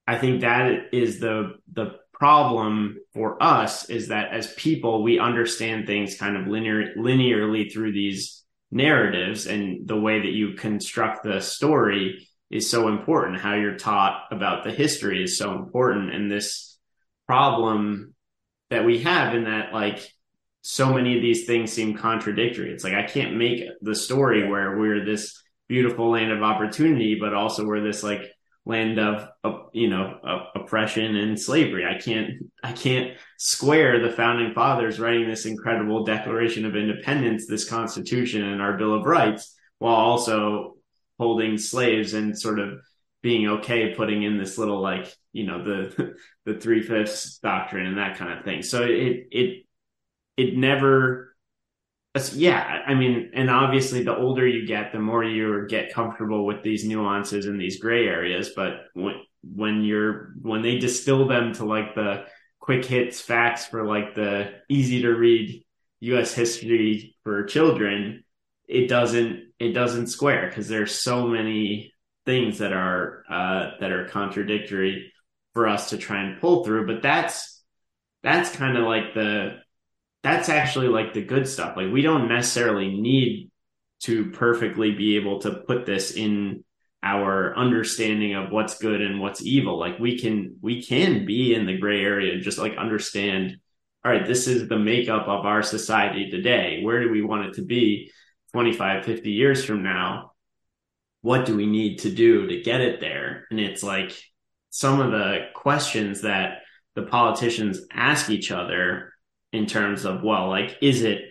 i think that is the the problem for us is that as people we understand things kind of linear linearly through these narratives and the way that you construct the story is so important how you're taught about the history is so important and this problem that we have in that like so many of these things seem contradictory. It's like I can't make the story where we're this beautiful land of opportunity, but also we're this like land of, of you know of oppression and slavery. I can't I can't square the founding fathers writing this incredible Declaration of Independence, this Constitution, and our Bill of Rights, while also holding slaves and sort of being okay putting in this little like you know the the three fifths doctrine and that kind of thing. So it it it never yeah i mean and obviously the older you get the more you get comfortable with these nuances and these gray areas but when when you're when they distill them to like the quick hits facts for like the easy to read us history for children it doesn't it doesn't square because there's so many things that are uh that are contradictory for us to try and pull through but that's that's kind of like the that's actually like the good stuff. Like we don't necessarily need to perfectly be able to put this in our understanding of what's good and what's evil. Like we can we can be in the gray area and just like understand, all right, this is the makeup of our society today. Where do we want it to be 25, 50 years from now? What do we need to do to get it there? And it's like some of the questions that the politicians ask each other in terms of well like is it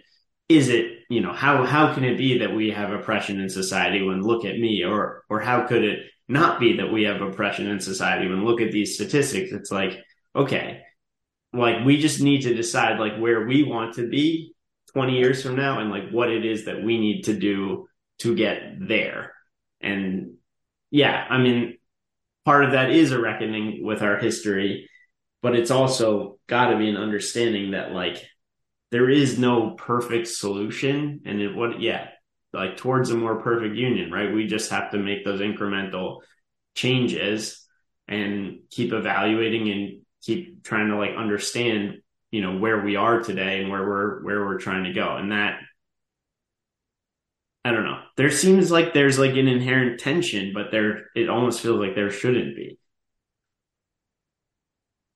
is it you know how how can it be that we have oppression in society when look at me? Or or how could it not be that we have oppression in society when look at these statistics? It's like okay like we just need to decide like where we want to be 20 years from now and like what it is that we need to do to get there. And yeah i mean part of that is a reckoning with our history but it's also got to be an understanding that like there is no perfect solution and it what yeah like towards a more perfect union right we just have to make those incremental changes and keep evaluating and keep trying to like understand you know where we are today and where we're where we're trying to go and that I don't know. There seems like there's like an inherent tension, but there it almost feels like there shouldn't be.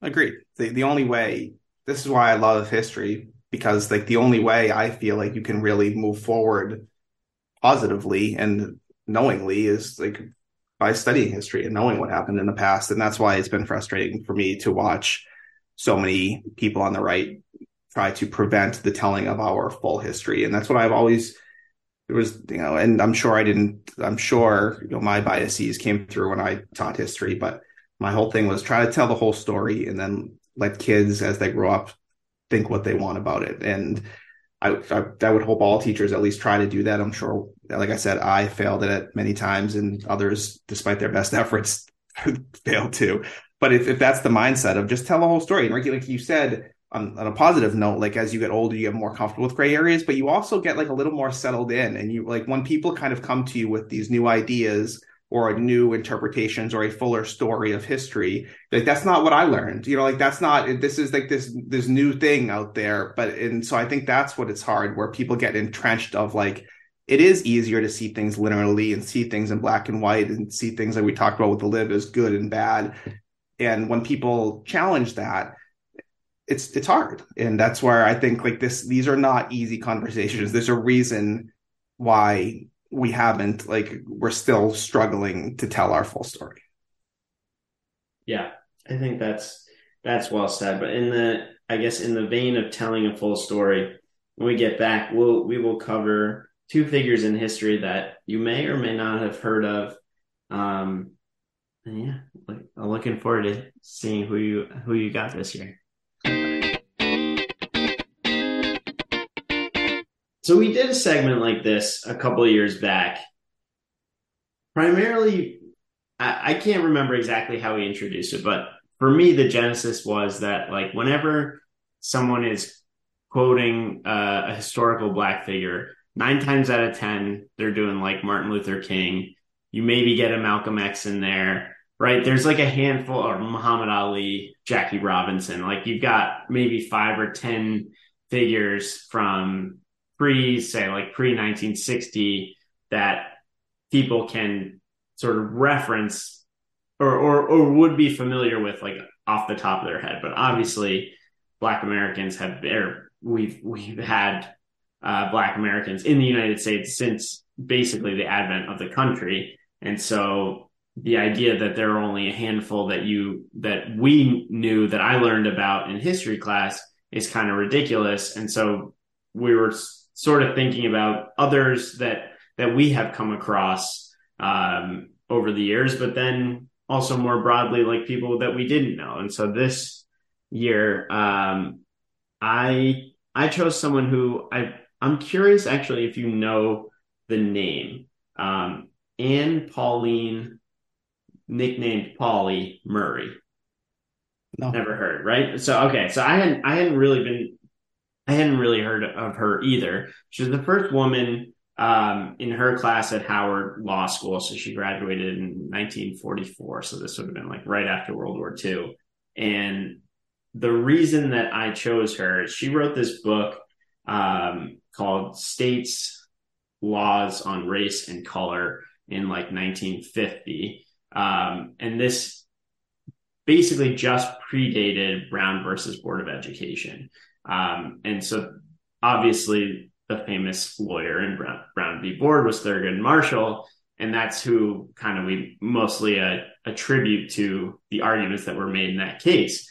Agreed. The the only way this is why I love history because like the only way I feel like you can really move forward positively and knowingly is like by studying history and knowing what happened in the past and that's why it's been frustrating for me to watch so many people on the right try to prevent the telling of our full history and that's what I've always it was you know and I'm sure I didn't I'm sure you know my biases came through when I taught history but my whole thing was try to tell the whole story and then let kids as they grow up think what they want about it. And I, I, I would hope all teachers at least try to do that. I'm sure, like I said, I failed at it many times, and others, despite their best efforts, failed too. But if, if that's the mindset of just tell the whole story, and like you said, on, on, a positive note, like as you get older, you get more comfortable with gray areas, but you also get like a little more settled in. And you like when people kind of come to you with these new ideas or new interpretations or a fuller story of history. Like that's not what i learned you know like that's not this is like this this new thing out there. But and so i think that's what it's hard where people get entrenched of like it is easier to see things linearly and see things in black and white and see things like we talked about with the lib as good and bad. And when people challenge that it's it's hard. And that's where i think like this these are not easy conversations. There's a reason why we haven't like we're still struggling to tell our full story
yeah i think that's that's well said but in the i guess in the vein of telling a full story when we get back we'll we will cover two figures in history that you may or may not have heard of. Um, yeah, I'm looking forward to seeing who you who you got this year. So we did a segment like this a couple of years back. Primarily, I, I can't remember exactly how we introduced it, but for me, the genesis was that like whenever someone is quoting uh, a historical black figure, nine times out of ten they're doing like Martin Luther King. You maybe get a Malcolm X in there, right? There's like a handful, or Muhammad Ali, Jackie Robinson. Like you've got maybe five or ten figures from pre, say, like pre 1960 that people can sort of reference or, or or would be familiar with like off the top of their head. But obviously, Black Americans have or we've we've had uh, Black Americans in the United States since basically the advent of the country, and so the idea that there are only a handful that you that we knew that I learned about in history class is kind of ridiculous, and so we were sort of thinking about others that that we have come across um, over the years, but then also more broadly, like people that we didn't know. And so this year, um, I I chose someone who I I'm curious actually if you know the name um, Anne Pauline, nicknamed Pauli Murray. No. Never heard, right? So okay, so I hadn't I hadn't really been I hadn't really heard of her either. She was the first woman um, in her class at Howard Law School. So she graduated in 1944. So this would have been like right after World War II. And the reason that I chose her is she wrote this book um, called States Laws on Race and Color in like 1950. Um, and this basically just predated Brown versus Board of Education. Um, and so obviously the famous lawyer in Brown, Brown v. Board was Thurgood Marshall. And that's who kind of we mostly uh, attribute to the arguments that were made in that case.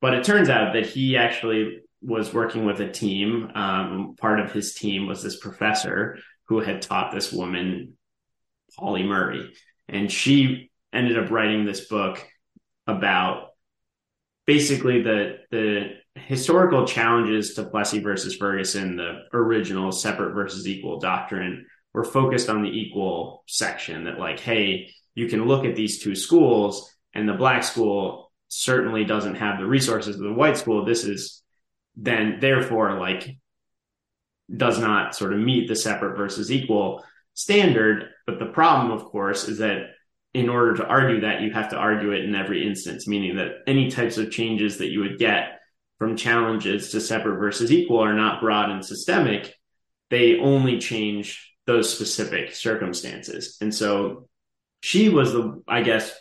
But it turns out that he actually was working with a team. Um, part of his team was this professor who had taught this woman, Pauli Murray. And she ended up writing this book about basically the the historical challenges to Plessy versus Ferguson, the original separate versus equal doctrine, were focused on the equal section that, like, hey, you can look at these two schools, and the black school certainly doesn't have the resources of the white school. This is then, therefore, like, does not sort of meet the separate versus equal standard. But the problem, of course, is that in order to argue that, you have to argue it in every instance, meaning that any types of changes that you would get from challenges to separate versus equal are not broad and systemic. They only change those specific circumstances. And so she was the, I guess,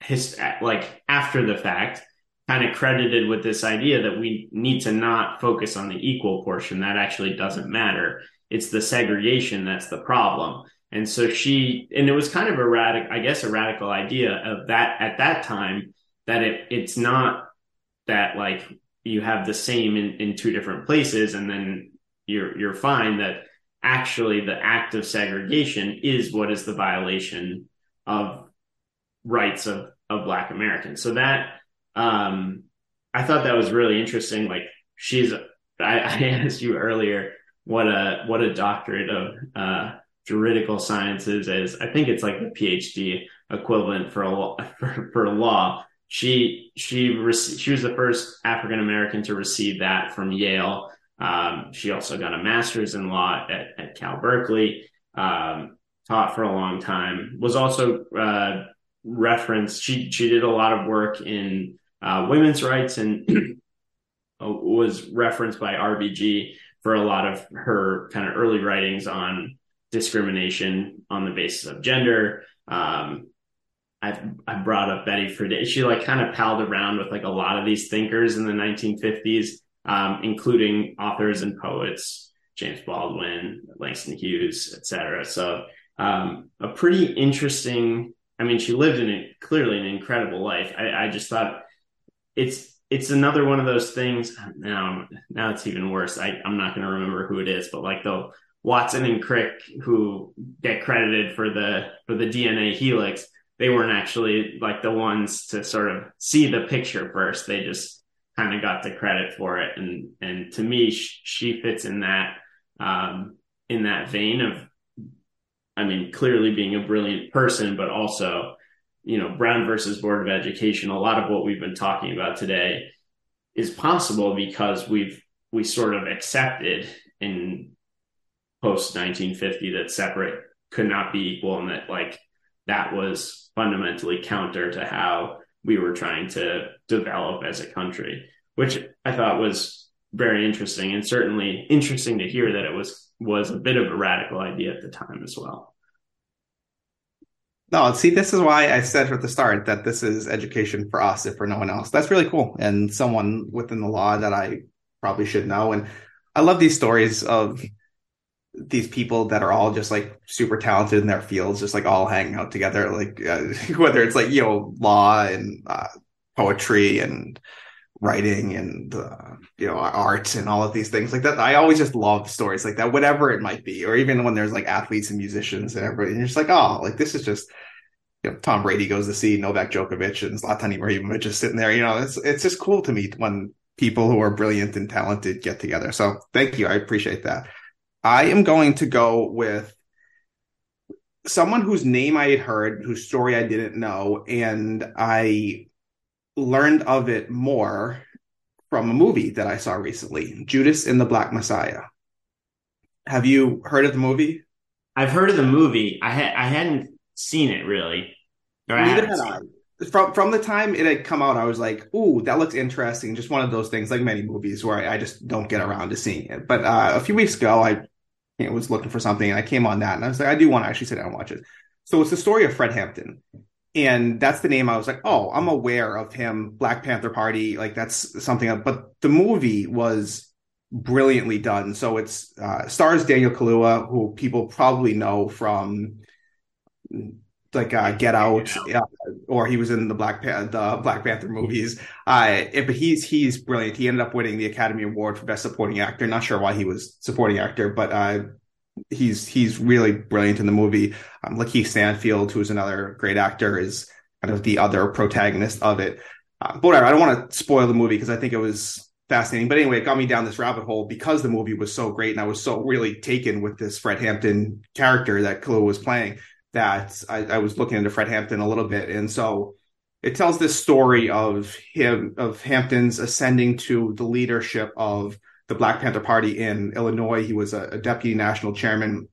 his, like after the fact, kind of credited with this idea that we need to not focus on the equal portion. That actually doesn't matter. It's the segregation that's the problem. And so she, and it was kind of a radical, I guess, a radical idea of that at that time that it, it's not that like you have the same in, in two different places and then you're you're fine that actually the act of segregation is what is the violation of rights of of black americans. So that um i thought that was really interesting. Like she's i, I asked you earlier what a what a doctorate of uh juridical sciences is. I think it's like the phd equivalent for a law for, for law she she rec- she was the first African American to receive that from Yale. Um, she also got a master's in law at, at Cal Berkeley. Um, taught for a long time. Was also uh, referenced. She she did a lot of work in uh, women's rights and was referenced by RBG for a lot of her kind of early writings on discrimination on the basis of gender. Um, I've I brought up Betty Friedan. She like kind of palled around with like a lot of these thinkers in the 1950s, um, including authors and poets, James Baldwin, Langston Hughes, etc. So um, a pretty interesting. I mean, she lived in a, clearly an incredible life. I, I just thought it's it's another one of those things. Now now it's even worse. I, I'm not going to remember who it is, but like they'll Watson and Crick, who get credited for the for the DNA helix, they weren't actually like the ones to sort of see the picture first. They just kind of got the credit for it, and and to me, she fits in that um, in that vein of, I mean, clearly being a brilliant person, but also, you know, Brown versus Board of Education. A lot of what we've been talking about today is possible because we've we sort of accepted in post 1950 that separate could not be equal and that like that was fundamentally counter to how we were trying to develop as a country which i thought was very interesting and certainly interesting to hear that it was was a bit of a radical idea at the time as well.
No see this is why i said at the start that this is education for us if for no one else. That's really cool and someone within the law that i probably should know and i love these stories of these people that are all just like super talented in their fields, just like all hanging out together, like uh, whether it's like you know law and uh, poetry and writing and uh, you know art and all of these things like that. I always just love stories like that, whatever it might be, or even when there's like athletes and musicians and everybody, and you're just like, oh, like this is just. You know, Tom Brady goes to see Novak Djokovic and Zlatan Ibrahimovic just sitting there. You know, it's it's just cool to meet when people who are brilliant and talented get together. So thank you, I appreciate that. I am going to go with someone whose name I had heard, whose story I didn't know, and I learned of it more from a movie that I saw recently Judas and the Black Messiah. Have you heard of the movie?
I've heard of the movie. I had I hadn't seen it really.
Neither had I. From from the time it had come out, I was like, "Ooh, that looks interesting." Just one of those things, like many movies, where I, I just don't get around to seeing it. But uh, a few weeks ago, I you know, was looking for something and I came on that and I was like, I do want to actually sit down and watch it. So it's the story of Fred Hampton. And that's the name I was like, oh, I'm aware of him, Black Panther Party. Like that's something, but the movie was brilliantly done. So it's uh, stars Daniel Kaluuya, who people probably know from like uh, Get Out, or he was in the Black Pan- the Black Panther movies. Uh, but he's he's brilliant. He ended up winning the Academy Award for Best Supporting Actor. Not sure why he was supporting actor, but uh, he's he's really brilliant in the movie. Um, LaKeith Stanfield, who is another great actor, is kind of the other protagonist of it. Uh, but whatever, I don't want to spoil the movie because I think it was fascinating. But anyway, it got me down this rabbit hole because the movie was so great and I was so really taken with this Fred Hampton character that Kaluuya was playing that I, I, was looking into Fred Hampton a little bit, and so it tells this story of him of Hampton's ascending to the leadership of the Black Panther Party in Illinois. He was a, a deputy national chairman.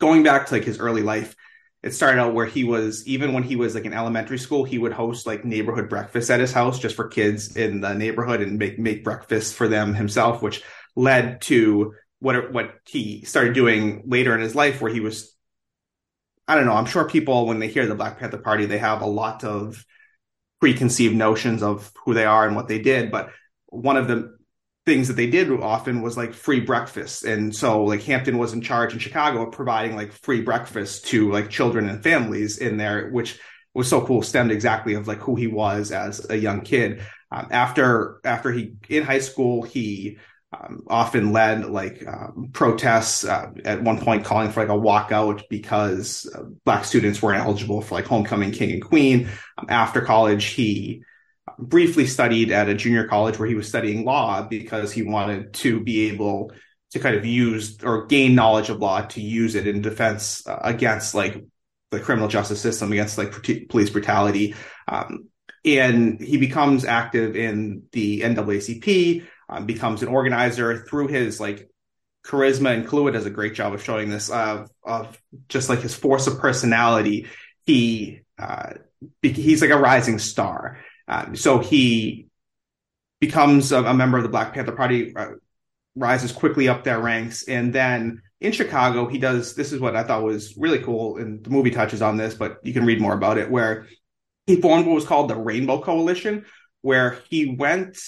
Going back to like his early life, it started out where he was even when he was like in elementary school, he would host like neighborhood breakfasts at his house just for kids in the neighborhood and make make breakfast for them himself, which led to what what he started doing later in his life, where he was I don't know. I'm sure people, when they hear the Black Panther Party, they have a lot of preconceived notions of who they are and what they did. But one of the things that they did often was like free breakfast. And so like Hampton was in charge in Chicago of providing like free breakfast to like children and families in there, which was so cool, stemmed exactly of like who he was as a young kid. Um, after after he in high school, he um, often led like um, protests uh, at one point calling for like a walkout because uh, black students weren't eligible for like homecoming king and queen. Um, after college he briefly studied at a junior college where he was studying law because he wanted to be able to kind of use or gain knowledge of law to use it in defense uh, against like the criminal justice system against like police brutality. Um, and he becomes active in the NAACP um, becomes an organizer through his like charisma and Kaluuya does a great job of showing this uh, of just like his force of personality. He uh, he's like a rising star. Um, so he becomes a, a, member of the Black Panther Party, uh, rises quickly up their ranks, and then in Chicago he does. This is what I thought was really cool, and the movie touches on this, but you can read more about it. Where he formed what was called the Rainbow Coalition, where he went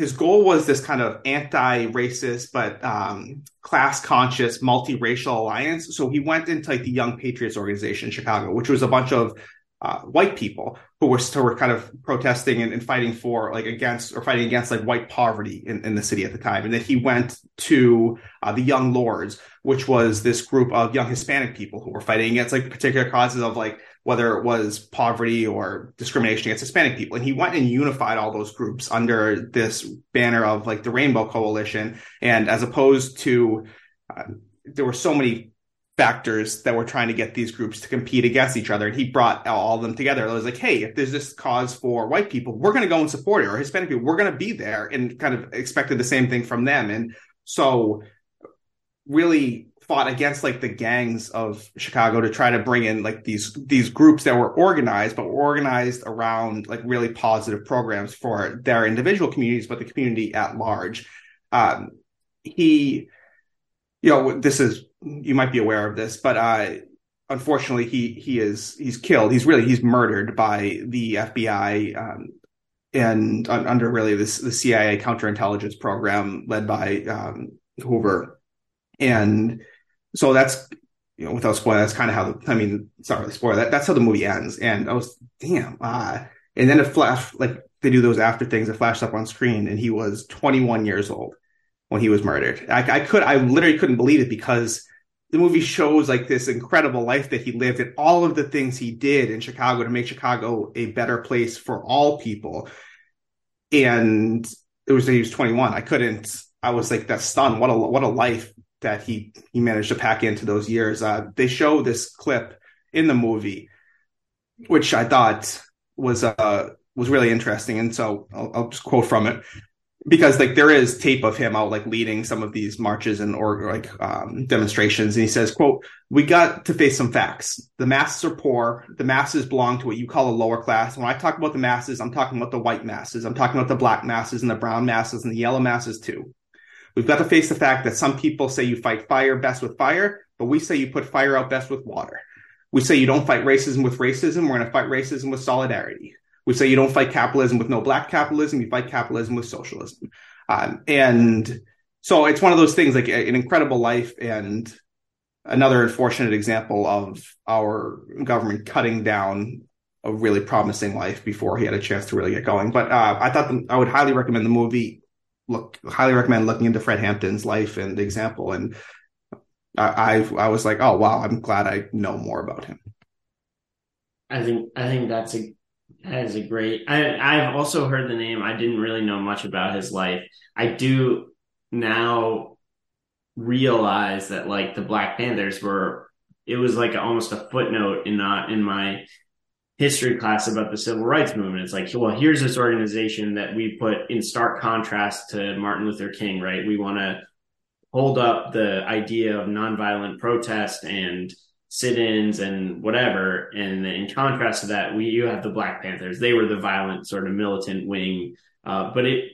his goal was this kind of anti-racist but um, class-conscious multiracial alliance. So he went into like the Young Patriots organization in Chicago, which was a bunch of uh, white people who were still were kind of protesting and, and, fighting for like against or fighting against like white poverty in, in the city at the time. And then he went to uh, the Young Lords, which was this group of young Hispanic people who were fighting against like particular causes of like whether it was poverty or discrimination against Hispanic people. And he went and unified all those groups under this banner of like the Rainbow Coalition. And as opposed to, uh, there were so many factors that were trying to get these groups to compete against each other. And he brought all of them together. It was like, hey, if there's this cause for white people, we're going to go and support it, or Hispanic people, we're going to be there, and kind of expected the same thing from them. And so, really fought against like the gangs of Chicago to try to bring in like these these groups that were organized, but were organized around like really positive programs for their individual communities, but the community at large. Um, he, you know, this is you might be aware of this, but uh, unfortunately, he he is he's killed. He's really he's murdered by the FBI. Um, and under really this the CIA counterintelligence program led by um, Hoover, and so that's you know without spoiling, that's kind of how the I mean it's not really spoiler. That, that's how the movie ends, and I was damn. Uh, and then it flashed like they do those after things. It flashed up on screen, and he was 21 years old when he was murdered. I, I could I literally couldn't believe it because the movie shows like this incredible life that he lived and all of the things he did in Chicago to make Chicago a better place for all people. And it was he was 21. I couldn't. I was like that stunned. What a what a life that he he managed to pack into those years. Uh, they show this clip in the movie, which I thought was uh was really interesting, and so I'll, I'll just quote from it. Because like there is tape of him out like leading some of these marches and or like um, demonstrations. And he says quote we got to face some facts. The masses are poor. The masses belong to what you call a lower class. When i talk about the masses i'm talking about the white masses. I'm talking about the black masses and the brown masses and the yellow masses too We've got to face the fact that some people say you fight fire best with fire, but we say you put fire out best with water. We say you don't fight racism with racism. We're going to fight racism with solidarity. We say you don't fight capitalism with no black capitalism. You fight capitalism with socialism. Um, and so it's one of those things like an incredible life and another unfortunate example of our government cutting down a really promising life before he had a chance to really get going. But uh, I thought the, I would highly recommend the movie look highly recommend looking into Fred Hampton's life and example. And I, I, I was like, oh wow, I'm glad I know more about him.
I think I think that's a that is a great. I I've also heard the name. I didn't really know much about his life. I do now realize that like the Black Panthers were. It was like almost a footnote in not in my history class about the civil rights movement. It's like, well, here's this organization that we put in stark contrast to Martin Luther King, right? We want to hold up the idea of nonviolent protest and sit-ins and whatever. And in contrast to that, we you have the Black Panthers. They were the violent sort of militant wing. Uh, but it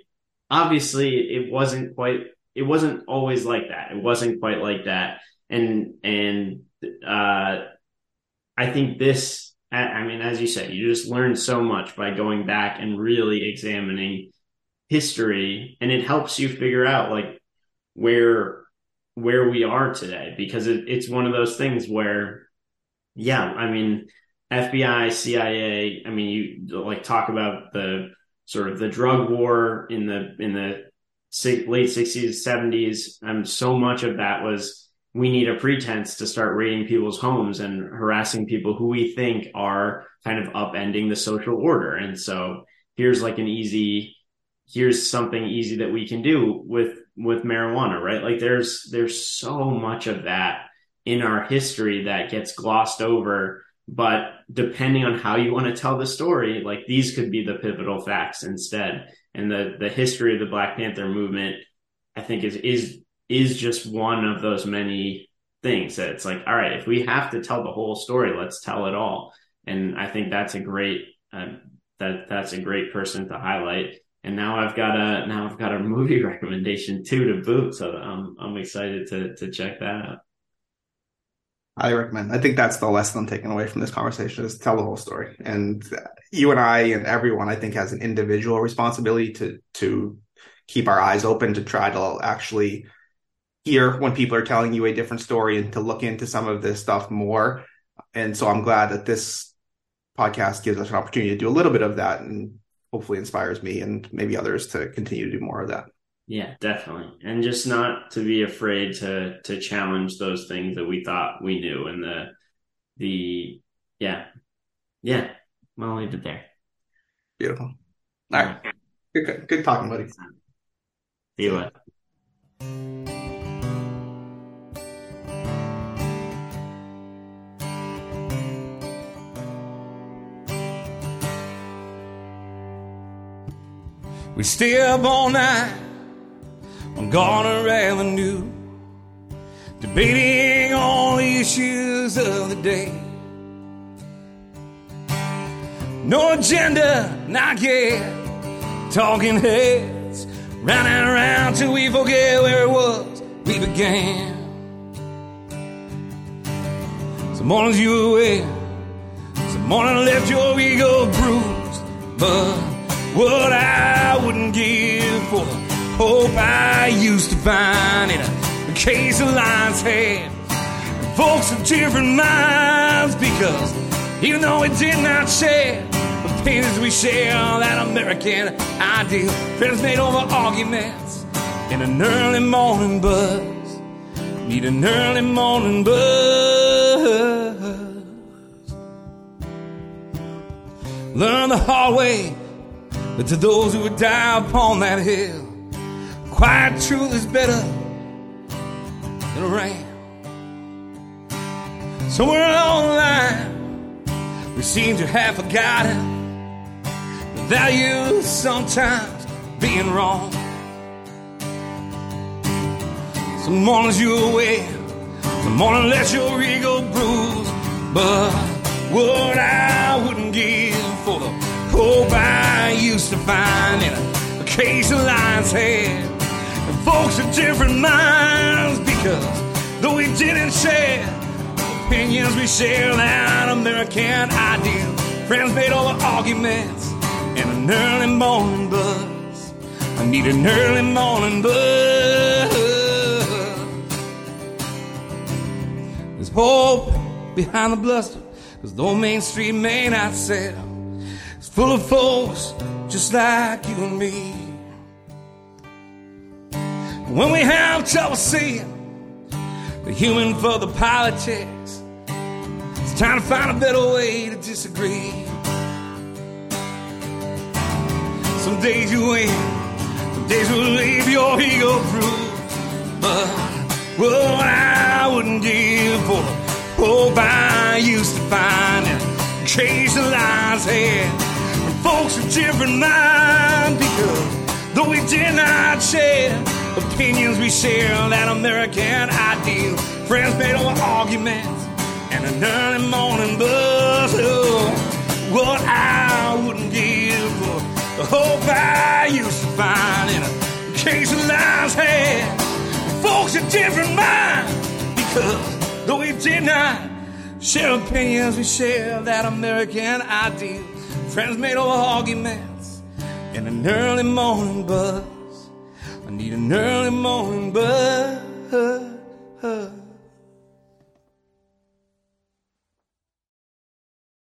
obviously it wasn't quite it wasn't always like that. It wasn't quite like that. And and uh I think this I mean, as you said, you just learn so much by going back and really examining history, and it helps you figure out like where where we are today because it, it's one of those things where, yeah, I mean, FBI, CIA, I mean, you like talk about the sort of the drug war in the in the late 60s 70s and so much of that was we need a pretense to start raiding people's homes and harassing people who we think are kind of upending the social order. And so here's like an easy, here's something easy that we can do with, with marijuana, right? Like there's, there's so much of that in our history that gets glossed over. But depending on how you want to tell the story, like these could be the pivotal facts instead. And the, the history of the Black Panther movement, I think is, is is just one of those many things that it's like, all right, if we have to tell the whole story, let's tell it all. And I think that's a great uh, that that's a great person to highlight. And now I've got a now I've got a movie recommendation too to boot, so I'm I'm excited to to check that out.
I recommend. I think that's the lesson I'm taking away from this conversation is tell the whole story. And you and I and everyone, I think, has an individual responsibility to to keep our eyes open to try to actually hear when people are telling you a different story and to look into some of this stuff more. And so I'm glad that this podcast gives us an opportunity to do a little bit of that and hopefully inspires me and maybe others to continue to do more of that.
Yeah, definitely. And just not to be afraid to to challenge those things that we thought we knew and the the yeah. Yeah. I'll leave it there.
Beautiful. All right. Good, good talking, buddy.
See you later.
We stay up all night on Garner Avenue, debating all the issues of the day. No agenda, not yet. Talking heads, round and around till we forget where it was we began. Some mornings you were away, some morning left your ego bruised, but what I wouldn't give for the hope I used to find in a case of lion's head. Folks of different minds because even though we did not share the pains we share, that American ideal, friends made over arguments in an early morning buzz. Need an early morning buzz. Learn the hard way but to those who would die upon that hill, quiet truth is better than a ram. Somewhere along the line, we seem to have forgotten the value of sometimes being wrong. Some mornings you're away, some morning let your ego bruise, but what I wouldn't give for the hope I used to find in a case of lion's head. And folks of different minds because though we didn't share opinions, we share that American ideal. Friends made over arguments and an early morning buzz. I need an early morning buzz. There's hope behind the bluster, cause though Main Street may not sell full of folks just like you and me. When we have trouble seeing the human for the politics, it's time to find a better way to disagree. Some days you win, some days will leave your ego bruised. But what I wouldn't give for oh, the hope I used to find in case of lion's head folks of different minds because though we did not share opinions, we share that American ideal. Friends made over arguments and an early morning buzz. Oh, what I wouldn't give for the hope I used to find in a case of lion's head. Folks of different minds because though we did not share opinions, we share that American ideal friends made over arguments in an early morning buzz. I need an early morning buzz.